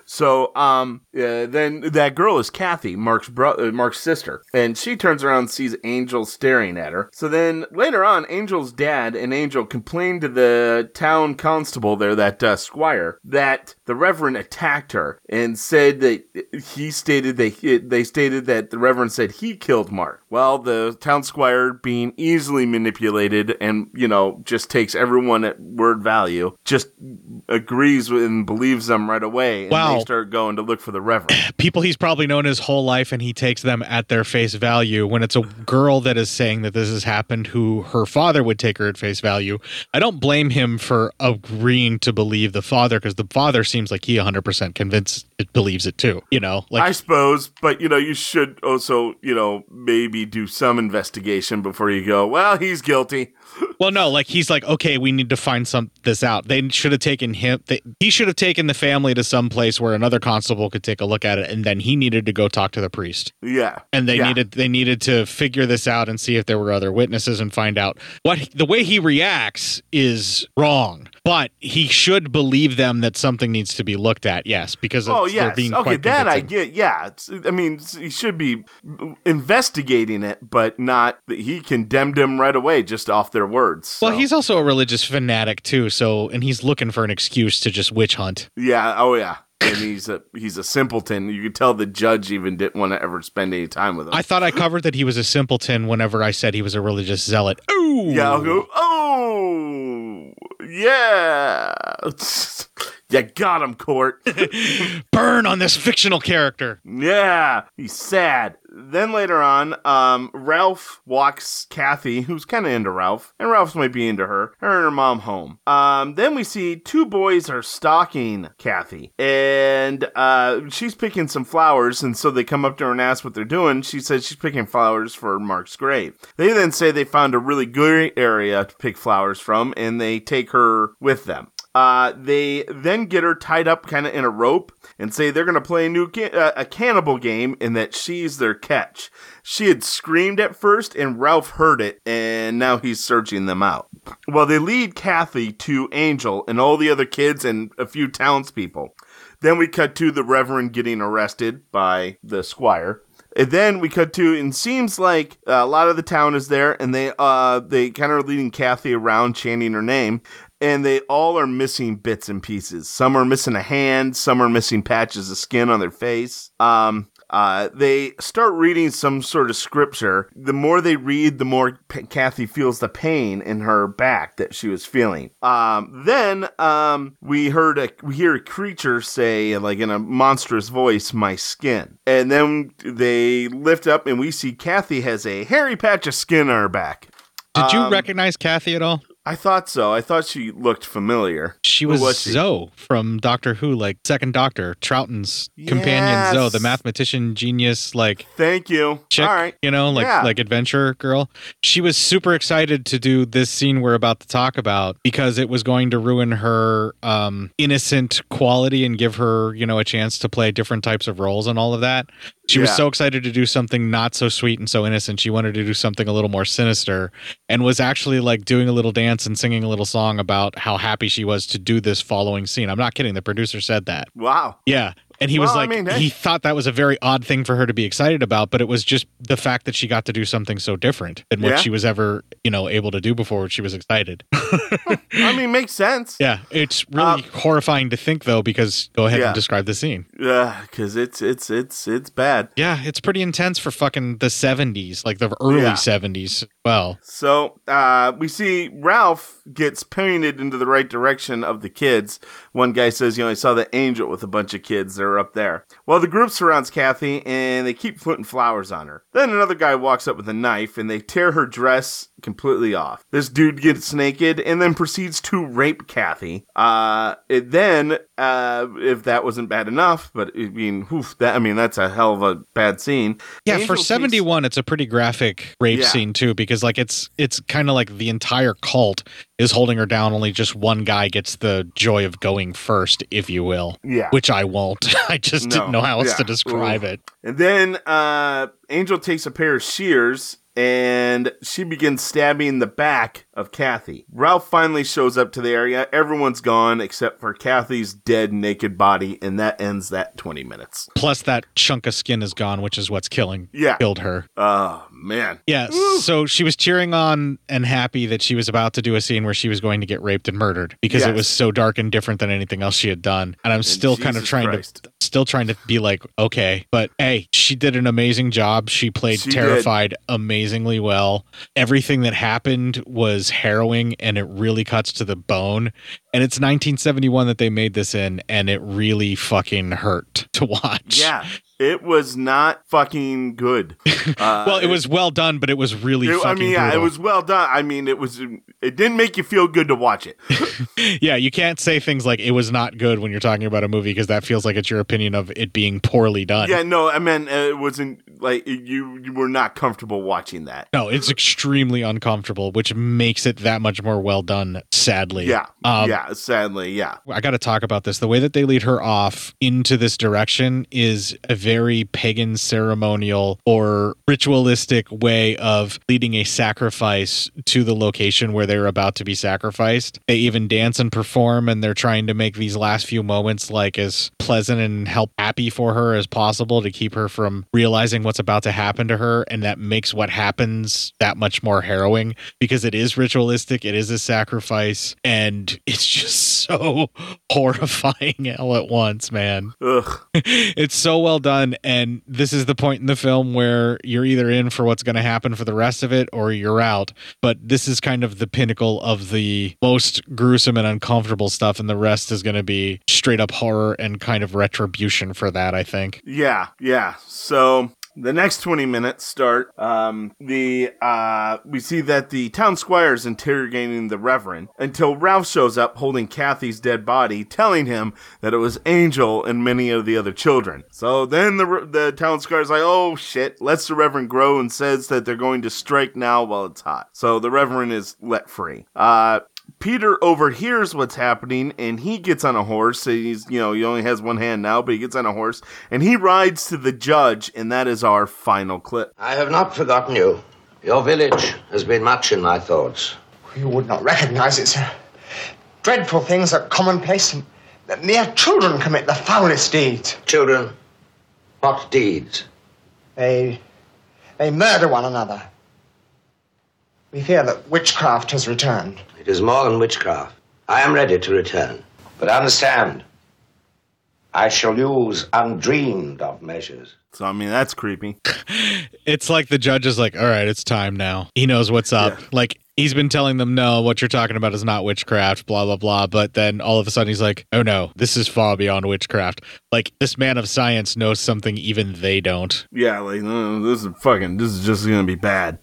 So, um, uh, then that girl is Kathy, Mark's brother, Mark's sister, and she turns around and sees Angel staring at her. So then later on, Angel's dad and Angel complained to the town constable there, that uh, squire, that the Reverend attacked her and said that he stated they they stated that the Reverend said he killed Mark. Well, the town squire, being easily manipulated and you know just takes everyone at word value, just agrees with and believes them right away. Wow. Start going to look for the Reverend. people he's probably known his whole life and he takes them at their face value when it's a girl that is saying that this has happened who her father would take her at face value i don't blame him for agreeing to believe the father because the father seems like he 100% convinced it believes it too you know like I suppose, but you know, you should also, you know, maybe do some investigation before you go. Well, he's guilty. Well no like he's like okay we need to find some this out. They should have taken him they, he should have taken the family to some place where another constable could take a look at it and then he needed to go talk to the priest. Yeah, and they Yeah. needed they needed to figure this out and see if there were other witnesses and find out. What the way he reacts is wrong but he should believe them that something needs to be looked at yes because Oh yes, okay, that I get. Yeah, it's, I mean, he should be investigating it, but not. That he condemned him right away just off their word. words. Well, he's also a religious fanatic too, so and he's looking for an excuse to just witch hunt. yeah, oh yeah. And he's a he's a simpleton. You could tell the judge even didn't want to ever spend any time with him. I thought I covered that he was a simpleton whenever I said he was a religious zealot. Ooh. Yeah, I'll go, oh, yeah. you got him, Court. Burn on this fictional character. Yeah, he's sad. Then later on, um, Ralph walks Kathy, who's kind of into Ralph, and Ralph's might be into her, her and her mom home. Um, then we see two boys are stalking Kathy, and uh, she's picking some flowers, and so they come up to her and ask what they're doing. She says she's picking flowers for Mark's grave. They then say they found a really good area to pick flowers from, and they take her with them. Uh, they then get her tied up kind of in a rope and say they're going to play a new ca- uh, a cannibal game and that she's their catch. She had screamed at first and Ralph heard it and now he's searching them out. Well, they lead Kathy to Angel and all the other kids and a few townspeople. Then we cut to the Reverend getting arrested by the squire. And then we cut to, and seems like a lot of the town is there, and they uh they kind of are leading Kathy around, chanting her name, and they all are missing bits and pieces. Some are missing a hand, some are missing patches of skin on their face. Um, uh, they start reading some sort of scripture. The more they read, the more P- Kathy feels the pain in her back that she was feeling. Um, then um, we heard a we hear a creature say, like in a monstrous voice, "My skin." And then they lift up, and we see Kathy has a hairy patch of skin on her back. Did you Um, recognize Kathy at all? I thought so. I thought she looked familiar. She Who was, she? Zoe from Doctor Who, like second Doctor, Troughton's companion Zoe, the mathematician genius, like Thank you. chick, All right. you know, like Yeah. like adventure girl. She was super excited to do this scene we're about to talk about because it was going to ruin her um innocent quality and give her, you know, a chance to play different types of roles and all of that. She was so excited to do something not so sweet and so innocent. She wanted to do something a little more sinister and was actually like doing a little dance and singing a little song about how happy she was to do this following scene. I'm not kidding. The producer said that. Wow. Yeah. And he was Well, I like, mean, he thought that was a very odd thing for her to be excited about, but it was just the fact that she got to do something so different than what Yeah. she was ever, you know, able to do before she was excited. I mean, makes sense. yeah. It's really horrifying to think, though, because go ahead Uh, yeah. and describe the scene. Yeah, because it's it's it's it's bad. Yeah. It's pretty intense for fucking the 70s, like the early Yeah. 70s. Well, So uh, we see Ralph gets painted into the right direction of the kids. One guy says, "You know, I saw the angel with a bunch of kids. They're up there." Well, the group surrounds Kathy and they keep putting flowers on her. Then another guy walks up with a knife and they tear her dress completely off. This dude gets naked and then proceeds to rape Kathy. Uh, it then, uh, if that wasn't bad enough, but I mean, oof, that I mean, that's a hell of a bad scene. Yeah, Angel for takes- 71 it's a pretty graphic rape Yeah. scene too because like it's it's kind of like the entire cult is holding her down only just one guy gets the joy of going first if you will. Yeah. Which I won't. I just didn't know how else to describe Ooh. it. And then uh, Angel takes a pair of shears and she begins stabbing the back of Kathy. Ralph finally shows up to the area. Everyone's gone except for Kathy's dead, naked body, and that ends that 20 minutes. Plus that chunk of skin is gone, which is what's killing Yeah. killed her. Oh, man. Yeah, so she was cheering on and happy that she was about to do a scene where she was going to get raped and murdered because it was so dark and different than anything else she had done. And I'm still kind of trying Christ. to still trying to be like, okay, but hey, she did an amazing job. She played She did. terrified amazingly well. Everything that happened was harrowing and it really cuts to the bone. And it's 1971 that they made this in and it really fucking hurt to watch. Yeah. It was not fucking good. Uh, well, it was well done, but it was really it- I mean, yeah, it was well done. I mean, it was. It didn't make you feel good to watch it. yeah, you can't say things like it was not good when you're talking about a movie because that feels like it's your opinion of it being poorly done. yeah, no, I mean, uh, it wasn't like you. You were not comfortable watching that. No, it's extremely uncomfortable, which makes it that much more well done, sadly. Yeah, Um, yeah. Sadly, yeah. I got to talk about this. The way that they lead her off into this direction is a very pagan ceremonial or ritualistic way of leading a sacrifice to the location where they're about to be sacrificed. They even dance and perform, and they're trying to make these last few moments like as pleasant and help happy for her as possible to keep her from realizing what's about to happen to her. And that makes what happens that much more harrowing because it is ritualistic, it is a sacrifice, and it's just so horrifying all at once, man. Ugh. it's so well done. And this is the point in the film where you're either in for what's going to happen for the rest of it or you're out. But this is kind of the pinnacle of the most gruesome and uncomfortable stuff. And the rest is going to be straight up horror and kind of retribution for that, I think. Yeah, yeah. So the next 20 minutes start um the uh we see that the town squire is interrogating the reverend until ralph shows up holding kathy's dead body telling him that it was angel and many of the other children. So then the the town squire is like oh shit lets the reverend grow and says that they're going to strike now while it's hot. So the reverend is let free. Uh Peter overhears what's happening and he gets on a horse. He's, you know, he only has one hand now, but he gets on a horse and he rides to the judge, and that is our final clip. I have not forgotten you. Your village has been much in my thoughts. You would not recognize it, sir. Dreadful things are commonplace, and mere children commit the foulest deeds. Children? What deeds? They. they murder one another. We fear that witchcraft has returned. It is more than witchcraft. I am ready to return. But understand, I shall use undreamed of measures. So, I mean, that's creepy. It's like the judge is like, all right, it's time now. He knows what's up. Like, he's been telling them, no, what you're talking about is not witchcraft, blah, blah, blah. But then all of a sudden he's like, oh no, this is far beyond witchcraft. Like, this man of science knows something even they don't. Yeah, like, no, this is fucking, this is just gonna be bad.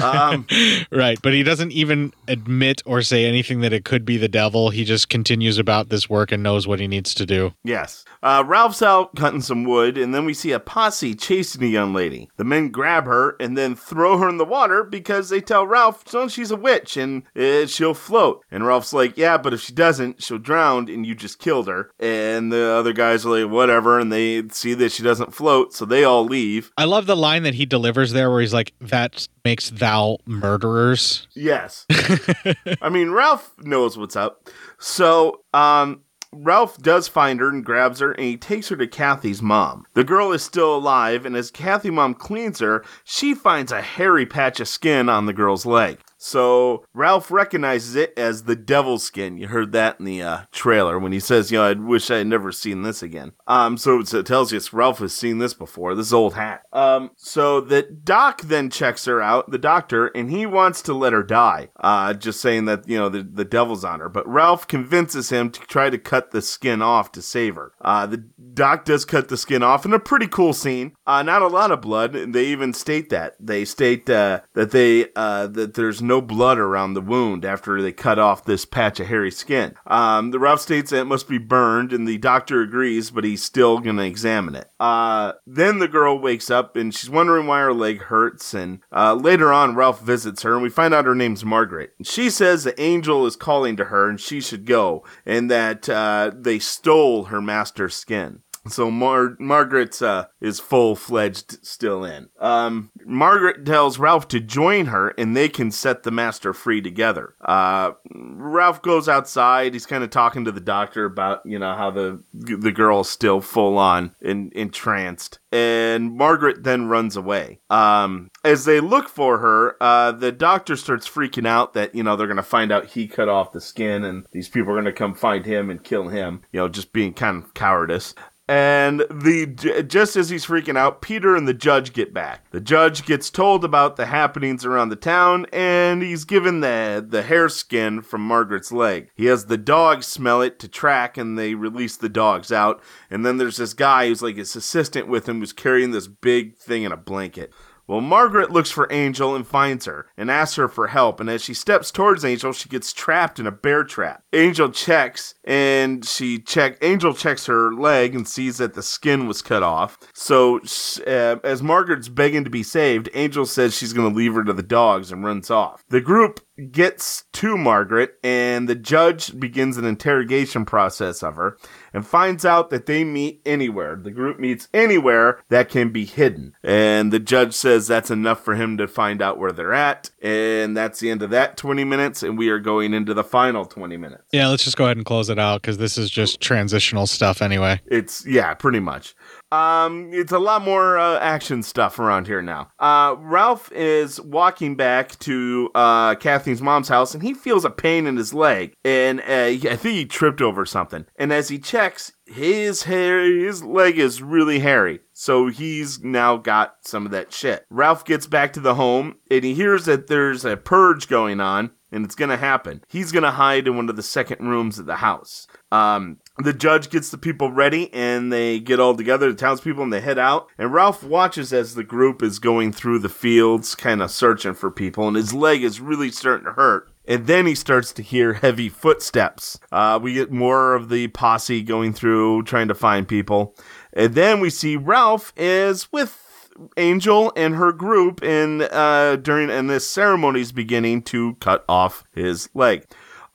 Um, right. But he doesn't even admit or say anything that it could be the devil. He just continues about this work and knows what he needs to do. Yes. Uh, Ralph's out cutting some wood, and then we see a posse chasing a young lady. The men grab her and then throw her in the water because they tell Ralph, so she's a witch and uh, she'll float. And Ralph's like, yeah, but if she doesn't, she'll drown and you just killed her. And the other guys are like, whatever. And they see that she doesn't float, so they all leave. I love the line that he delivers there where he's like, that makes thou murderers. Yes. I mean, Ralph knows what's up. So, um, Ralph does find her and grabs her and he takes her to Kathy's mom. The girl is still alive, and as Kathy mom cleans her, she finds a hairy patch of skin on the girl's leg. So Ralph recognizes it as the devil skin. You heard that in the uh, trailer when he says, "You know, I wish I had never seen this again." Um, so it tells you Ralph has seen this before. This old hat. Um, so the doc then checks her out, the doctor, and he wants to let her die. Uh, just saying that you know the the devil's on her, but Ralph convinces him to try to cut the skin off to save her. Uh, the doc does cut the skin off in a pretty cool scene. Uh, not a lot of blood. They even state that they state uh, that they uh, that there's no blood around the wound after they cut off this patch of hairy skin. Um, the Ralph states that it must be burned, and the doctor agrees, but he's still gonna examine it. Uh, then the girl wakes up and she's wondering why her leg hurts. And uh, later on, Ralph visits her, and we find out her name's Margaret. She says the angel is calling to her, and she should go, and that uh, they stole her master's skin. So Mar- Margaret uh, is full fledged still in. Um, Margaret tells Ralph to join her, and they can set the master free together. Uh, Ralph goes outside. He's kind of talking to the doctor about you know how the the girl's still full on and entranced, and Margaret then runs away. Um, as they look for her, uh, the doctor starts freaking out that you know they're gonna find out he cut off the skin, and these people are gonna come find him and kill him. You know, just being kind of cowardice. And the just as he's freaking out, Peter and the judge get back. The judge gets told about the happenings around the town, and he's given the the hair skin from Margaret's leg. He has the dogs smell it to track, and they release the dogs out. And then there's this guy who's like his assistant with him, who's carrying this big thing in a blanket. Well, Margaret looks for Angel and finds her and asks her for help. And as she steps towards Angel, she gets trapped in a bear trap. Angel checks and she check. Angel checks her leg and sees that the skin was cut off. So uh, as Margaret's begging to be saved, Angel says she's going to leave her to the dogs and runs off. The group gets to Margaret, and the judge begins an interrogation process of her and finds out that they meet anywhere. The group meets anywhere that can be hidden. And the judge says that's enough for him to find out where they're at. And that's the end of that 20 minutes. And we are going into the final 20 minutes. Yeah, let's just go ahead and close it out because this is just transitional stuff anyway. It's, yeah, pretty much. Um, it's a lot more uh, action stuff around here now. Uh, Ralph is walking back to uh, Kathleen's mom's house, and he feels a pain in his leg, and uh, I think he tripped over something. And as he checks, his hair, his leg is really hairy. So he's now got some of that shit. Ralph gets back to the home, and he hears that there's a purge going on, and it's gonna happen. He's gonna hide in one of the second rooms of the house. Um, the judge gets the people ready and they get all together, the townspeople, and they head out. And Ralph watches as the group is going through the fields, kind of searching for people, and his leg is really starting to hurt. And then he starts to hear heavy footsteps. Uh, we get more of the posse going through, trying to find people. And then we see Ralph is with Angel and her group in uh, during and this ceremony is beginning to cut off his leg.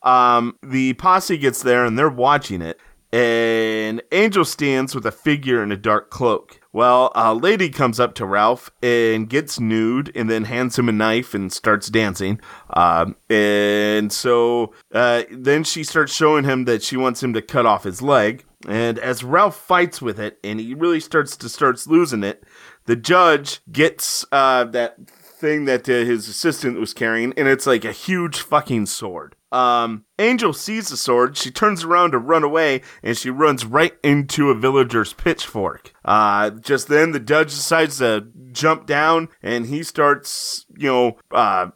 Um, the posse gets there and they're watching it, and Angel stands with a figure in a dark cloak. Well, a lady comes up to Ralph and gets nude and then hands him a knife and starts dancing. Um, and so uh, then she starts showing him that she wants him to cut off his leg. And as Ralph fights with it and he really starts to starts losing it, the judge gets uh, that thing that uh, his assistant was carrying, and it's like a huge fucking sword. Um, Angel sees the sword. She turns around to run away, and she runs right into a villager's pitchfork. Uh, just then, the judge decides to jump down, and he starts, you know, uh,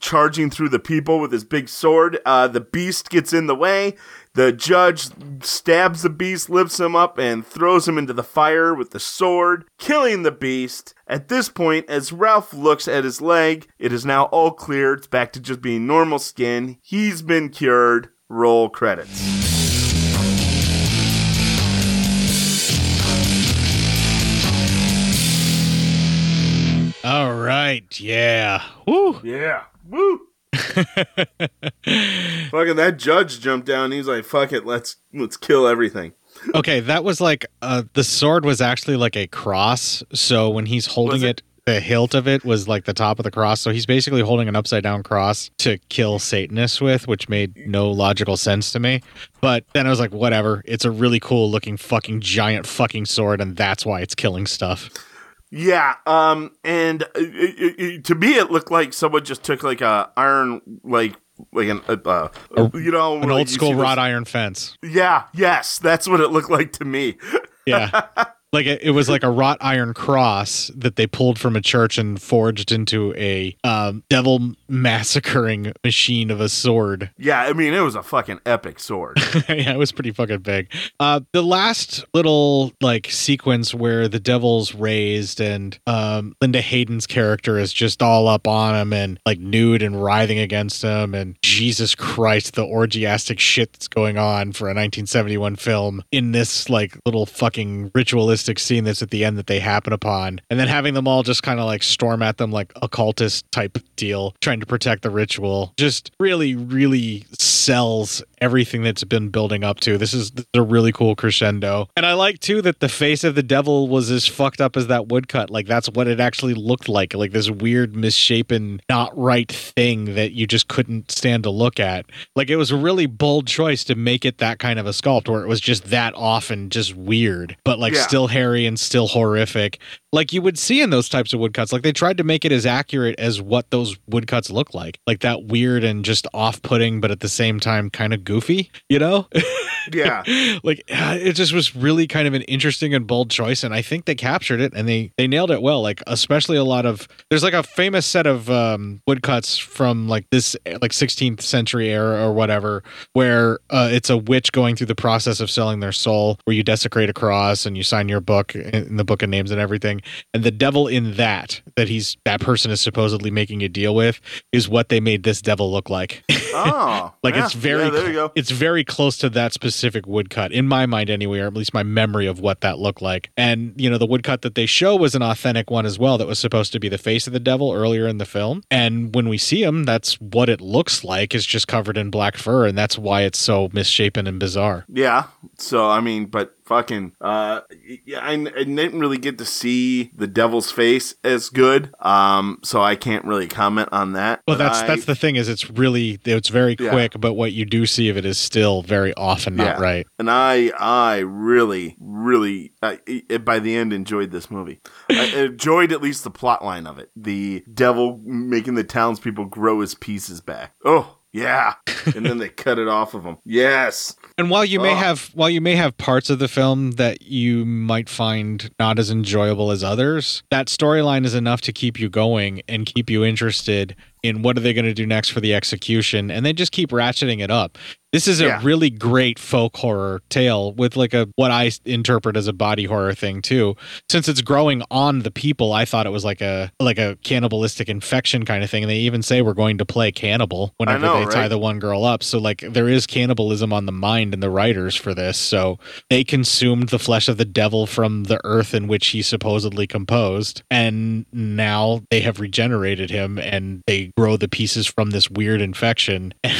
charging through the people with his big sword. Uh, the beast gets in the way. The judge stabs the beast, lifts him up, and throws him into the fire with the sword, killing the beast. At this point, as Ralph looks at his leg, it is now all clear. It's back to just being normal skin. He's been cured. Roll credits. All right. Yeah. Woo. Yeah. Woo. Fucking that judge jumped down. He's like, "Fuck it, let's let's kill everything." okay, that was like uh the sword was actually like a cross. So when he's holding it? the hilt of it was like the top of the cross. So he's basically holding an upside down cross to kill Satanists with, which made no logical sense to me. But then I was like, whatever. It's a really cool looking fucking giant fucking sword, and that's why it's killing stuff. Yeah, um, and it, it, it, to me, it looked like someone just took like a iron, like like an, uh, uh, you know, An like old school wrought iron fence. Yeah, yes, that's what it looked like to me. Yeah. like it, it was like a wrought iron cross that they pulled from a church and forged into a um, devil massacring machine of a sword. Yeah, I mean, it was a fucking epic sword. yeah, it was pretty fucking big. Uh, the last little like sequence where the devil's raised and um, Linda Hayden's character is just all up on him and like nude and writhing against him, and Jesus Christ, the orgiastic shit that's going on for a 1971 film in this like little fucking ritualistic scene that's at the end that they happen upon, and then having them all just kind of like storm at them like occultist type deal, trying to protect the ritual, just really, really sells everything that's been building up to. This is, this is a really cool crescendo. And I like too that the face of the devil was as fucked up as that woodcut. Like that's what it actually looked like. Like this weird, misshapen, not right thing that you just couldn't stand to look at. Like it was a really bold choice to make it that kind of a sculpt where it was just that off and just weird, but like Yeah. still hairy and still horrific. Like you would see in those types of woodcuts. Like they tried to make it as accurate as what those woodcuts look like. Like that weird and just off putting, but at the same time kind of goofy, you know? yeah. like uh, it just was really kind of an interesting and bold choice and i think they captured it and they they nailed it well like especially a lot of there's like a famous set of um woodcuts from like this like 16th century era or whatever where uh it's a witch going through the process of selling their soul where you desecrate a cross and you sign your their book in the book of names and everything. And the devil in that that he's that person is supposedly making a deal with is what they made this devil look like. Oh, like yeah, it's very yeah, there you go. it's very close to that specific woodcut in my mind anyway or at least my memory of what that looked like and you know the woodcut that they show was an authentic one as well that was supposed to be the face of the devil earlier in the film and when we see him that's what it looks like is just covered in black fur and that's why it's so misshapen and bizarre Yeah. So I mean, but fucking, uh, yeah, I, I didn't really get to see the devil's face as good. Um, so I can't really comment on that. well that's I- that's the thing is it's really it's very Yeah. quick but what you do see of it is still very often not Yeah. right And I, I really, really, I, I- by the end, enjoyed this movie. I enjoyed at least the plot line of it. The devil making the townspeople grow his pieces back. Oh, yeah. and then they cut it off of him. Yes. And while you may Oh. have while you may have parts of the film that you might find not as enjoyable as others, that storyline is enough to keep you going and keep you interested in what are they going to do next for the execution and they just keep ratcheting it up. This is a Yeah. really great folk horror tale with like a what I interpret as a body horror thing too. Since it's growing on the people, I thought it was like a like a cannibalistic infection kind of thing. And they even say we're going to play cannibal whenever know, they tie the one girl up. So like there is cannibalism on the mind in the writers for this. So they consumed the flesh of the devil from the earth in which he supposedly composed, and now they have regenerated him and they grow the pieces from this weird infection. and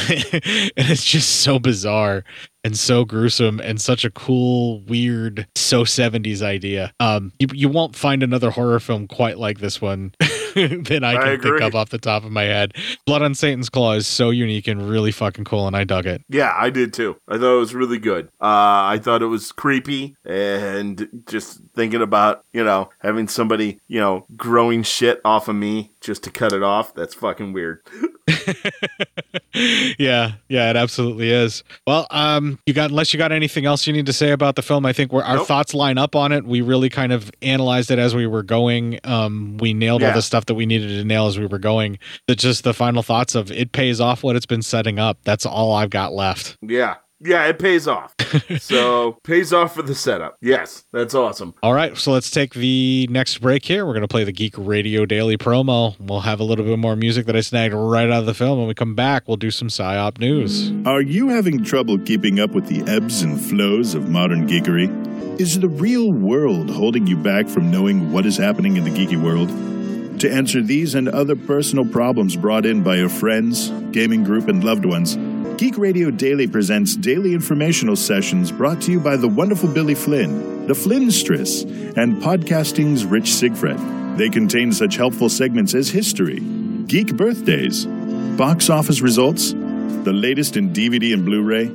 it's just so bizarre and so gruesome and such a cool, weird, so 70s idea. Um, you, you won't find another horror film quite like this one that I I can think agree. of off the top of my head. Blood on Satan's Claw is so unique and really fucking cool, and I dug it. Yeah, I did too. I thought it was really good. Uh, I thought it was creepy and just thinking about, you know, having somebody, you know, growing shit off of me just to cut it off. That's fucking weird. yeah, yeah, it absolutely is. Well, um, you got unless you got anything else you need to say about the film, I think we're, our Nope. thoughts line up on it. We really kind of analyzed it as we were going. Um, we nailed all the stuff that we needed to nail as we were going. That just the final thoughts of it pays off what it's been setting up. That's all I've got left. Yeah. Yeah, it pays off. so, pays off for the setup. Yes, that's awesome. All right, so let's take the next break here. We're going to play the Geek Radio Daily promo. We'll have a little bit more music that I snagged right out of the film. When we come back, we'll do some PSYOP news. Are you having trouble keeping up with the ebbs and flows of modern geekery? Is the real world holding you back from knowing what is happening in the geeky world? To answer these and other personal problems brought in by your friends, gaming group, and loved ones, Geek Radio Daily presents daily informational sessions brought to you by the wonderful Billy Flynn, the Flynnstress, and podcasting's Rich Sigfred. They contain such helpful segments as history, geek birthdays, box office results, the latest in DVD and Blu ray,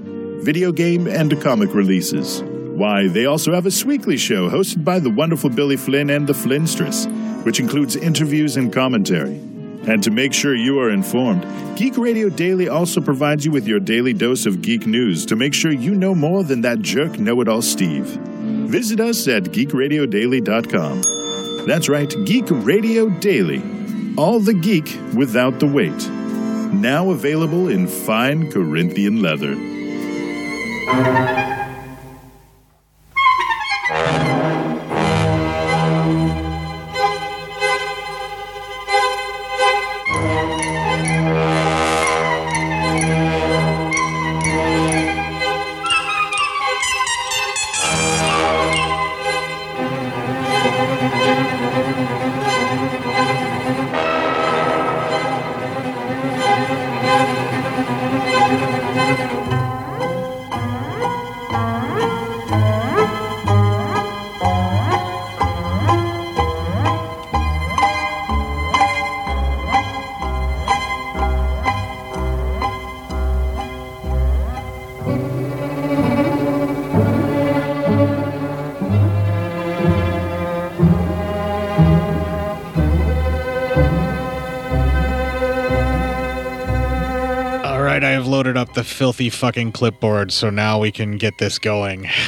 video game, and comic releases. Why, they also have a Sweekly show hosted by the wonderful Billy Flynn and the Flynnstress, which includes interviews and commentary. And to make sure you are informed, Geek Radio Daily also provides you with your daily dose of geek news to make sure you know more than that jerk know it all Steve. Visit us at geekradiodaily.com. That's right, Geek Radio Daily. All the geek without the weight. Now available in fine Corinthian leather. Right, I have loaded up the filthy fucking clipboard, so now we can get this going.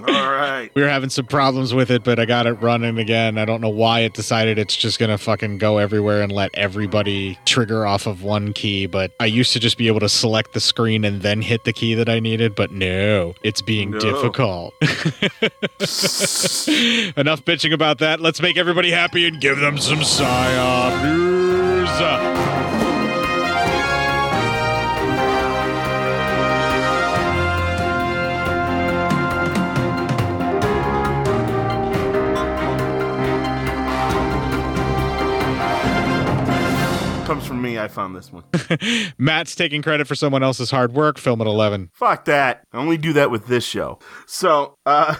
All right. We were having some problems with it, but I got it running again. I don't know why it decided it's just going to fucking go everywhere and let everybody trigger off of one key. But I used to just be able to select the screen and then hit the key that I needed. But no, it's being No. difficult. Enough bitching about that. Let's make everybody happy and give them some PSYOP news. I found this one. Matt's taking credit for someone else's hard work. Film at 11. Fuck that. I only do that with this show. So, uh,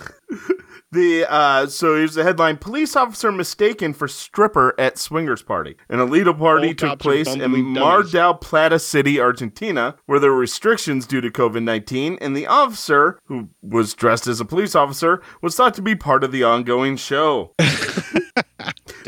the, uh, so here's the headline Police officer mistaken for stripper at swingers party. An illegal party Old took place in Mar del Plata City, Argentina, where there were restrictions due to COVID 19, and the officer, who was dressed as a police officer, was thought to be part of the ongoing show.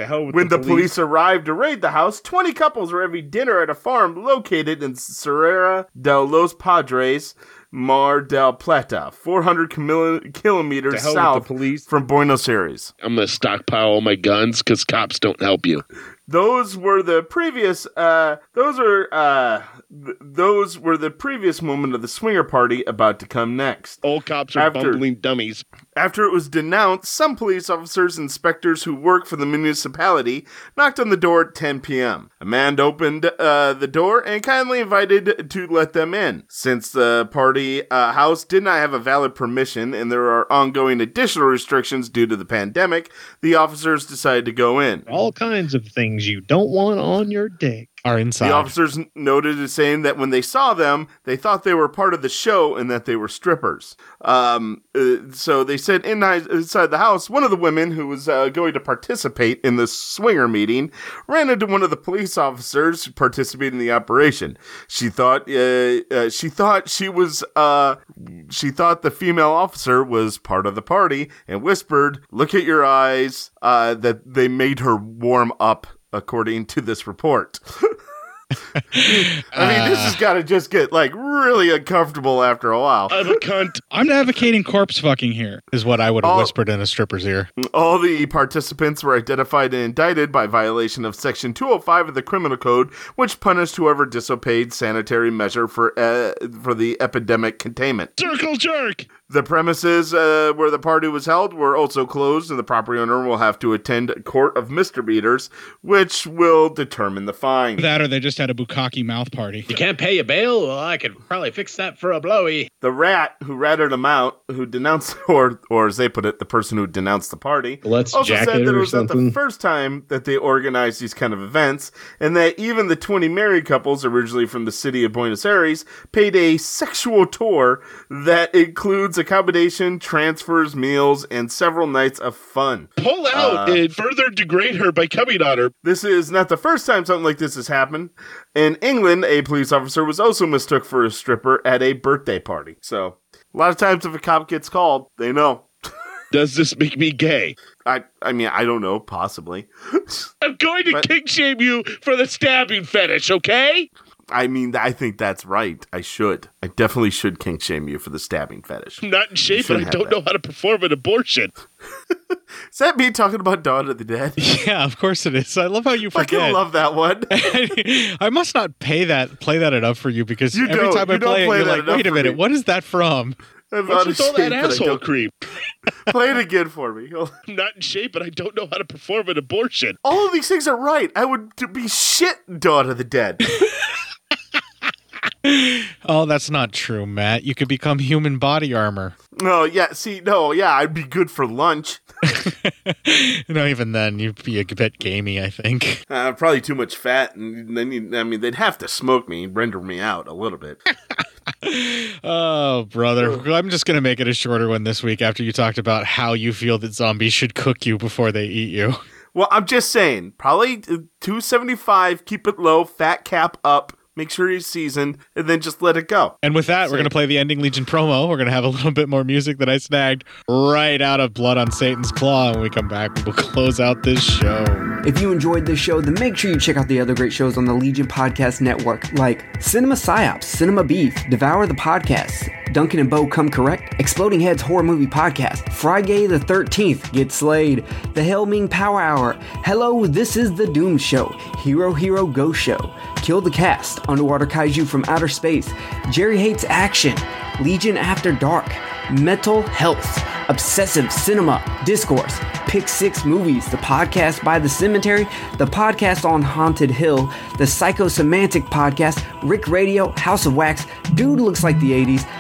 To hell with When the police arrived to raid the house, 20 couples were having dinner at a farm located in Sierra de los Padres, Mar del Plata, 400 kilo- kilometers To hell the south police. from Buenos Aires. I'm gonna stockpile all my guns because cops don't help you. Those were the previous. Uh, those are. Uh, th- those were the previous moment of the swinger party about to come next. Old cops are After- bumbling dummies. After it was denounced, some police officers and inspectors who work for the municipality knocked on the door at 10 p.m. A man opened uh, the door and kindly invited to let them in. Since the party uh, house did not have a valid permission and there are ongoing additional restrictions due to the pandemic, the officers decided to go in. All kinds of things you don't want on your dick. Are inside. The officers noted as saying that when they saw them, they thought they were part of the show and that they were strippers. Um, uh, so they said in, inside the house, one of the women who was uh, going to participate in the swinger meeting ran into one of the police officers participating in the operation. She thought uh, uh, she thought she was uh, she thought the female officer was part of the party and whispered, "Look at your eyes." Uh, that they made her warm up according to this report. I mean, this has got to just get like really uncomfortable after a while. I'm a cunt. I'm advocating corpse fucking here, is what I would have whispered in a stripper's ear. All the participants were identified and indicted by violation of Section 205 of the Criminal Code, which punished whoever disobeyed sanitary measure for uh, for the epidemic containment. Circle jerk. The premises uh, where the party was held were also closed, and the property owner will have to attend a court of misdemeanors, which will determine the fine. That or they just had a bukkake mouth party. You can't pay a bail? Well, I could probably fix that for a blowy. The rat who ratted him out, who denounced, or or as they put it, the person who denounced the party, Let's also jack said that it or was not the first time that they organized these kind of events, and that even the 20 married couples, originally from the city of Buenos Aires, paid a sexual tour that includes accommodation, transfers, meals, and several nights of fun. Pull out Uh, and further degrade her by coming on her. This is not the first time something like this has happened. In England, a police officer was also mistook for a stripper at a birthday party. So, a lot of times if a cop gets called, they know. Does this make me gay? I I mean, I don't know, possibly. I'm going to kink shame you for the stabbing fetish, okay? I mean, I think that's right. I should. I definitely should kink shame you for the stabbing fetish. I'm not in shape, and I don't that. know how to perform an abortion. Is that me talking about Dawn of the Dead? Yeah, of course it is. I love how you Fucking love that one. I must not pay that play that enough for you because You every don't. time I play, play it, you're like, wait a minute, me. what is that from? I'm What's with all that asshole cream? Play it again for me. I'm not in shape, and I don't know how to perform an abortion. All of these things are right. I would be shit Dawn of the Dead. Oh, that's not true, Matt. You could become human body armor. No, yeah, see, no, yeah, I'd be good for lunch. You know, even then, you'd be a bit gamey, I think. Uh, probably too much fat, and then you, I mean, they'd have to smoke me, render me out a little bit. Oh, brother. I'm just going to make it a shorter one this week after you talked about how you feel that zombies should cook you before they eat you. well, I'm just saying, probably uh, 275, keep it low, fat cap up, make sure you're seasoned, and then just let it go. And with that, we're going to play the Ending Legion promo. We're going to have a little bit more music that I snagged right out of Blood on Satan's Claw. When we come back, we'll close out this show. If you enjoyed this show, then make sure you check out the other great shows on the Legion Podcast Network, like Cinema Psyops, Cinema Beef, Devour the Podcast, Duncan and Bo Come Correct, Exploding Heads Horror Movie Podcast, Friday the 13th, Get Slayed, The Helming Power Hour, Hello, This is the Doom Show, Hero Hero Go Show, Kill the Cast, Underwater Kaiju from Outer Space, Jerry Hates Action, Legion After Dark, Mental Health, Obsessive Cinema, Discourse, Pick Six Movies, the podcast by The Cemetery, the podcast on Haunted Hill, the Psychosemantic podcast, Rick Radio, House of Wax, Dude Looks Like the 80s,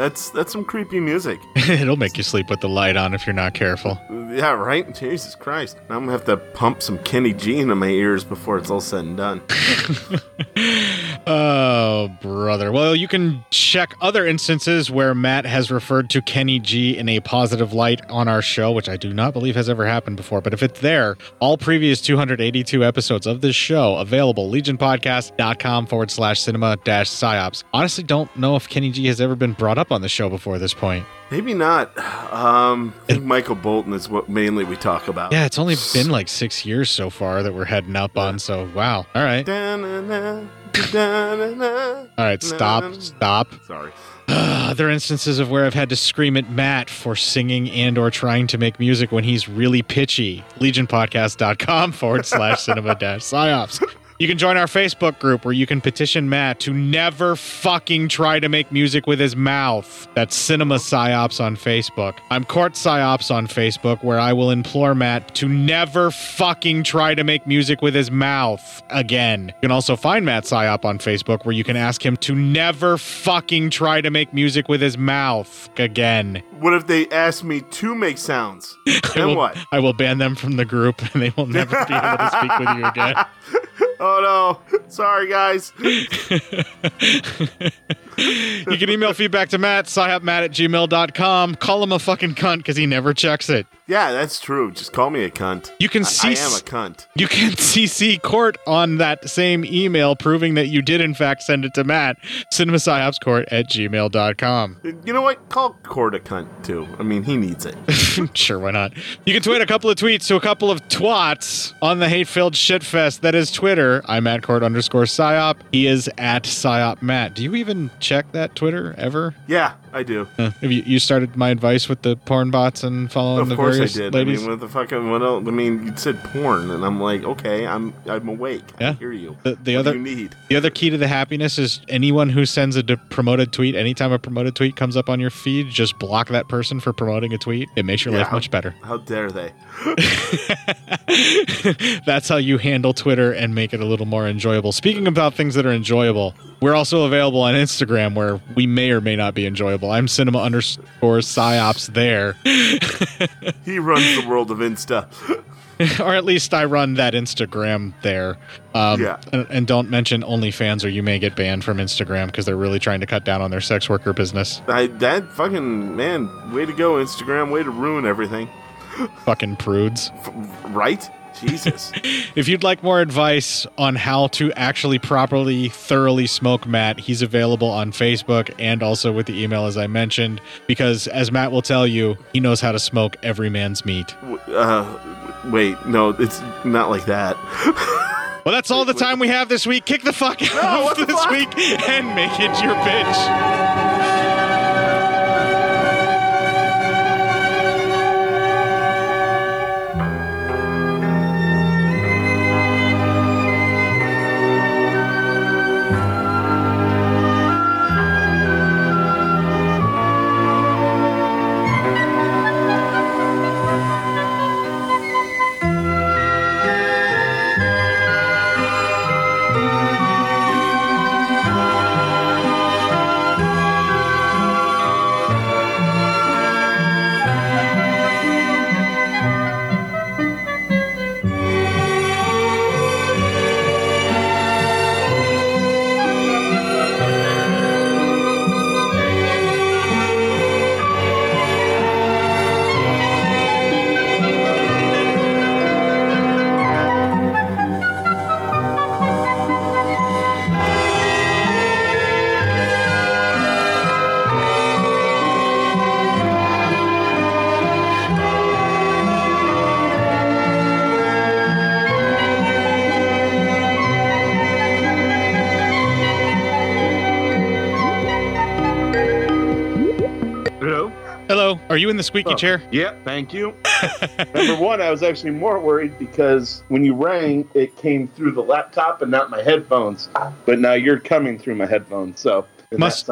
That's that's some creepy music. It'll make you sleep with the light on if you're not careful. Yeah, right? Jesus Christ. Now I'm gonna have to pump some Kenny G into my ears before it's all said and done. Oh, brother. Well, you can check other instances where Matt has referred to Kenny G in a positive light on our show, which I do not believe has ever happened before. But if it's there, all previous 282 episodes of this show available, legionpodcast.com forward slash cinema dash psyops. Honestly, don't know if Kenny G has ever been brought up on the show before this point. Maybe not. Um, I think Michael Bolton is what mainly we talk about. Yeah, it's only been like six years so far that we're heading up on. So, wow. All right. Da-na-na, All right, stop, stop. Sorry. Other instances of where I've had to scream at Matt for singing and or trying to make music when he's really pitchy. LegionPodcast.com forward slash cinema dash psyops. You can join our Facebook group where you can petition Matt to never fucking try to make music with his mouth. That's Cinema Psyops on Facebook. I'm Court Psyops on Facebook where I will implore Matt to never fucking try to make music with his mouth again. You can also find Matt Psyop on Facebook where you can ask him to never fucking try to make music with his mouth again. What if they ask me to make sounds? I Then will, what? I will ban them from the group and they will never be able to speak with you again. Oh no. Sorry, guys. You can email feedback to Matt, psyopmatt at gmail.com. Call him a fucking cunt because he never checks it. Yeah, that's true. Just call me a cunt. You can I- see I am a cunt. You can CC Court on that same email proving that you did in fact send it to Matt, cinemapsyopscourt at gmail.com. You know what? Call Court a cunt too. I mean, he needs it. sure, why not? You can tweet a couple of tweets to a couple of twats on the hate-filled shitfest that is Twitter. I'm at Court underscore psyop. He is at psyop Matt. Do you even check that Twitter ever? Yeah, I do. Uh, have you, you started my advice with the porn bots and following Of the course I various did. ladies? I mean, what the fucking what else? I mean, you said porn, and I'm like, okay, I'm I'm awake. Yeah. I hear you. the, the other you need? the other key to the happiness is anyone who sends a de- promoted tweet. Anytime a promoted tweet comes up on your feed, just block that person for promoting a tweet. It makes your Yeah, life how- much better. How dare they? That's how you handle Twitter and make it a little more enjoyable. Speaking about things that are enjoyable, we're also available on Instagram where we may or may not be enjoyable. I'm cinema underscore psyops there. He runs the world of Insta. or at least I run that Instagram there. Um, Yeah. and, and don't mention OnlyFans or you may get banned from Instagram because they're really trying to cut down on their sex worker business. I, that fucking man, way to go, Instagram, way to ruin everything. Fucking prudes. Right? Jesus. If you'd like more advice on how to actually properly, thoroughly smoke Matt, he's available on Facebook and also with the email, as I mentioned, because as Matt will tell you, he knows how to smoke every man's meat. Uh, wait, no, it's not like that. Well, that's all the time we have this week. Kick the fuck out of this week and make it your bitch. You in the squeaky Oh, chair? Yeah, thank you. Number one, I was actually more worried because when you rang, it came through the laptop and not my headphones. But now you're coming through my headphones, so Must-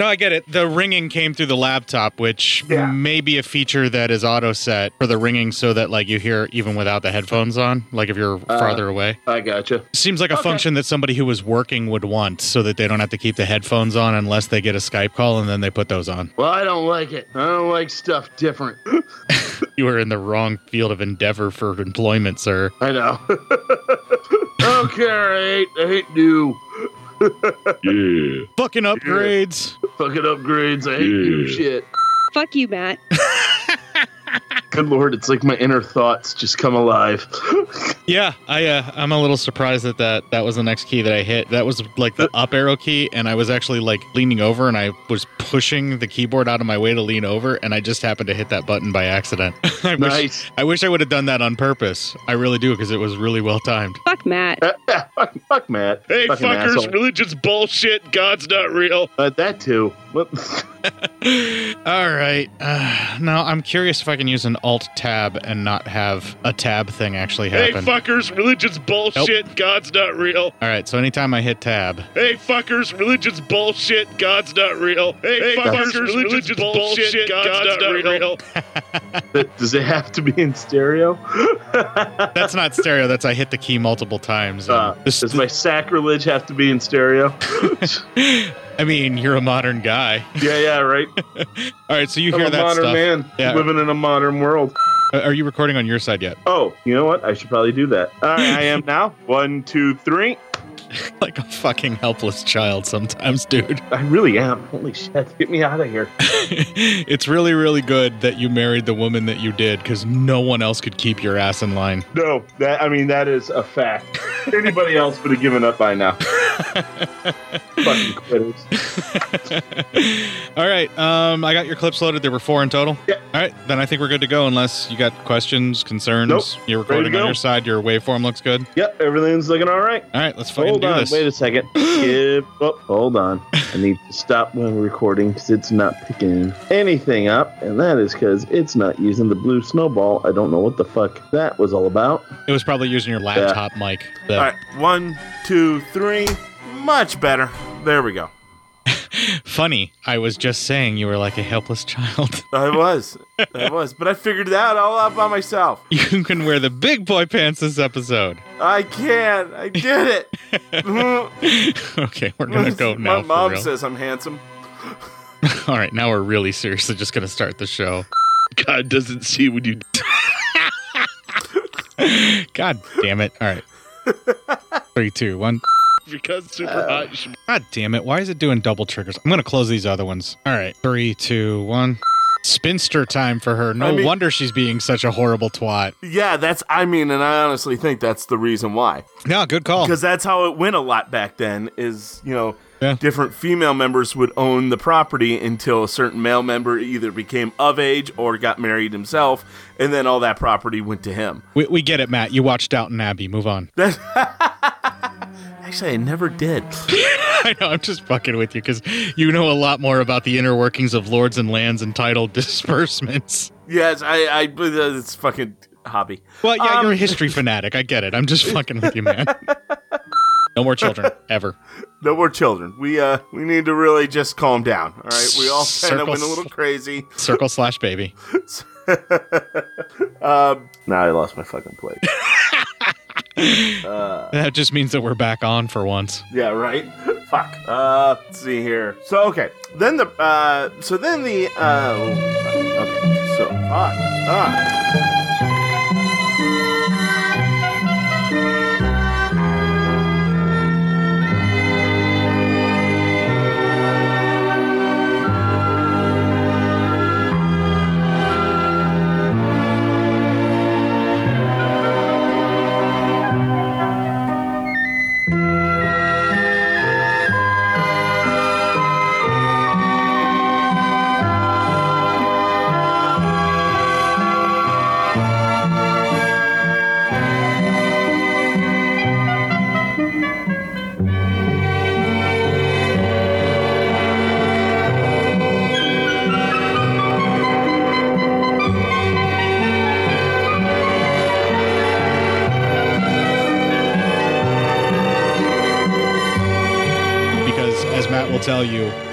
No, I get it. The ringing came through the laptop, which may be a feature that is auto set for the ringing so that like you hear even without the headphones on, like if you're Uh, farther away. I gotcha. Seems like a Okay. function that somebody who was working would want so that they don't have to keep the headphones on unless they get a Skype call and then they put those on. Well, I don't like it. I don't like stuff different. You are in the wrong field of endeavor for employment, sir. I know. okay. I hate, I hate new. Yeah. Fucking upgrades. Fucking upgrades. I hate new Yeah. shit. Fuck you, Matt. Good lord, it's like my inner thoughts just come alive. Yeah, I uh, I'm a little surprised that, that that was the next key that I hit. That was like the up arrow key, and I was actually like leaning over, and I was pushing the keyboard out of my way to lean over, and I just happened to hit that button by accident. I Nice. Wish, I wish I would have done that on purpose. I really do because it was really well timed. Fuck Matt. fuck, fuck Matt. Hey, Fucking fuckers, asshole. religion's bullshit. God's not real. Uh, that too. What? All right. Uh, now I'm curious if I can use an Alt tab and not have a tab thing actually happen. Hey, happen. fuckers, religion's bullshit. God's not real. All right. So anytime I hit tab, Hey, fuckers, religion's bullshit. God's not real. Hey, fuckers, religion's bullshit. God's, not, real. Does it have to be in stereo? that's not stereo. That's I hit the key multiple times. and Uh, this- does my sacrilege have to be in stereo? I mean, you're a modern guy. yeah, yeah, right. All right. So you I'm hear a that modern stuff? man Yeah. living in a modern world. Uh, Are you recording on your side yet? Oh, you know what? I should probably do that. All right, I am now. One, two, three. like a fucking helpless child sometimes, dude. I really am. Holy shit! Get me out of here. it's really, really good that you married the woman that you did because no one else could keep your ass in line. No, that I mean that is a fact. Anybody else would have given up by now. Fucking quitters. All right. Um, I got your clips loaded. There were four in total. Yeah. All right. Then I think we're good to go. Unless you got questions, concerns. Nope. You're recording on your side. Your waveform looks good. Yep, everything's looking all right. All right. Let's fucking Hold do on, this. wait a second. Skip. Oh, hold on. I need to stop when recording because it's not picking anything up, and that is because it's not using the blue snowball. I don't know what the fuck that was all about. It was probably using your laptop mic. The- All right, one, two, three. Much better. There we go. Funny. I was just saying you were like a helpless child. I was. I was. But I figured it out all out by myself. You can wear the big boy pants this episode. I can. I did it. okay, we're gonna go now. My mom says I'm handsome. All right, now we're really seriously just gonna start the show. God doesn't see when you. God damn it! All right, three, two, one. Because super uh, hot. Should... God damn it! Why is it doing double triggers? I'm gonna close these other ones. All right, three, two, one. Spinster time for her. No I mean- wonder she's being such a horrible twat. Yeah, that's. I mean, and I honestly think that's the reason why. Yeah, good call. Because that's how it went a lot back then. Is you know, different female members would own the property until a certain male member either became of age or got married himself, and then all that property went to him. We, we get it, Matt. You watched Downton Abbey. Move on. Actually, I never did. I know. I'm just fucking with you because you know a lot more about the inner workings of lords and lands and title disbursements. Yes, I. I. It's fucking hobby. Well, yeah, Um, you're a history fanatic. I get it. I'm just fucking with you, man. No more children ever. No more children. We uh we need to really just calm down. All right, we all kind of went a little crazy. Circle slash baby. um, now I lost my fucking place. Uh, That just means that we're back on for once. yeah, right. Fuck. Uh, let's see here. So okay, then the uh, so then the uh, oh, okay, so fuck. Ah.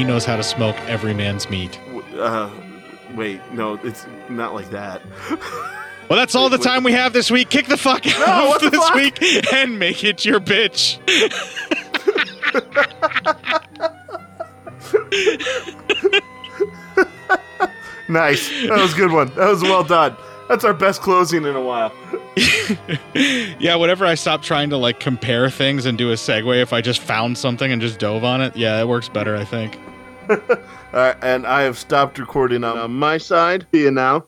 He knows how to smoke every man's meat. Uh, wait, no, it's not like that. Well, that's all the time we have this week. Kick the fuck out the this fuck? week and make it your bitch. Nice. That was a good one. That was well done. That's our best closing in a while. yeah, whenever I stop trying to like compare things and do a segue, if I just found something and just dove on it, yeah, it works better, I think. Uh, and I have stopped recording on my side. See you now.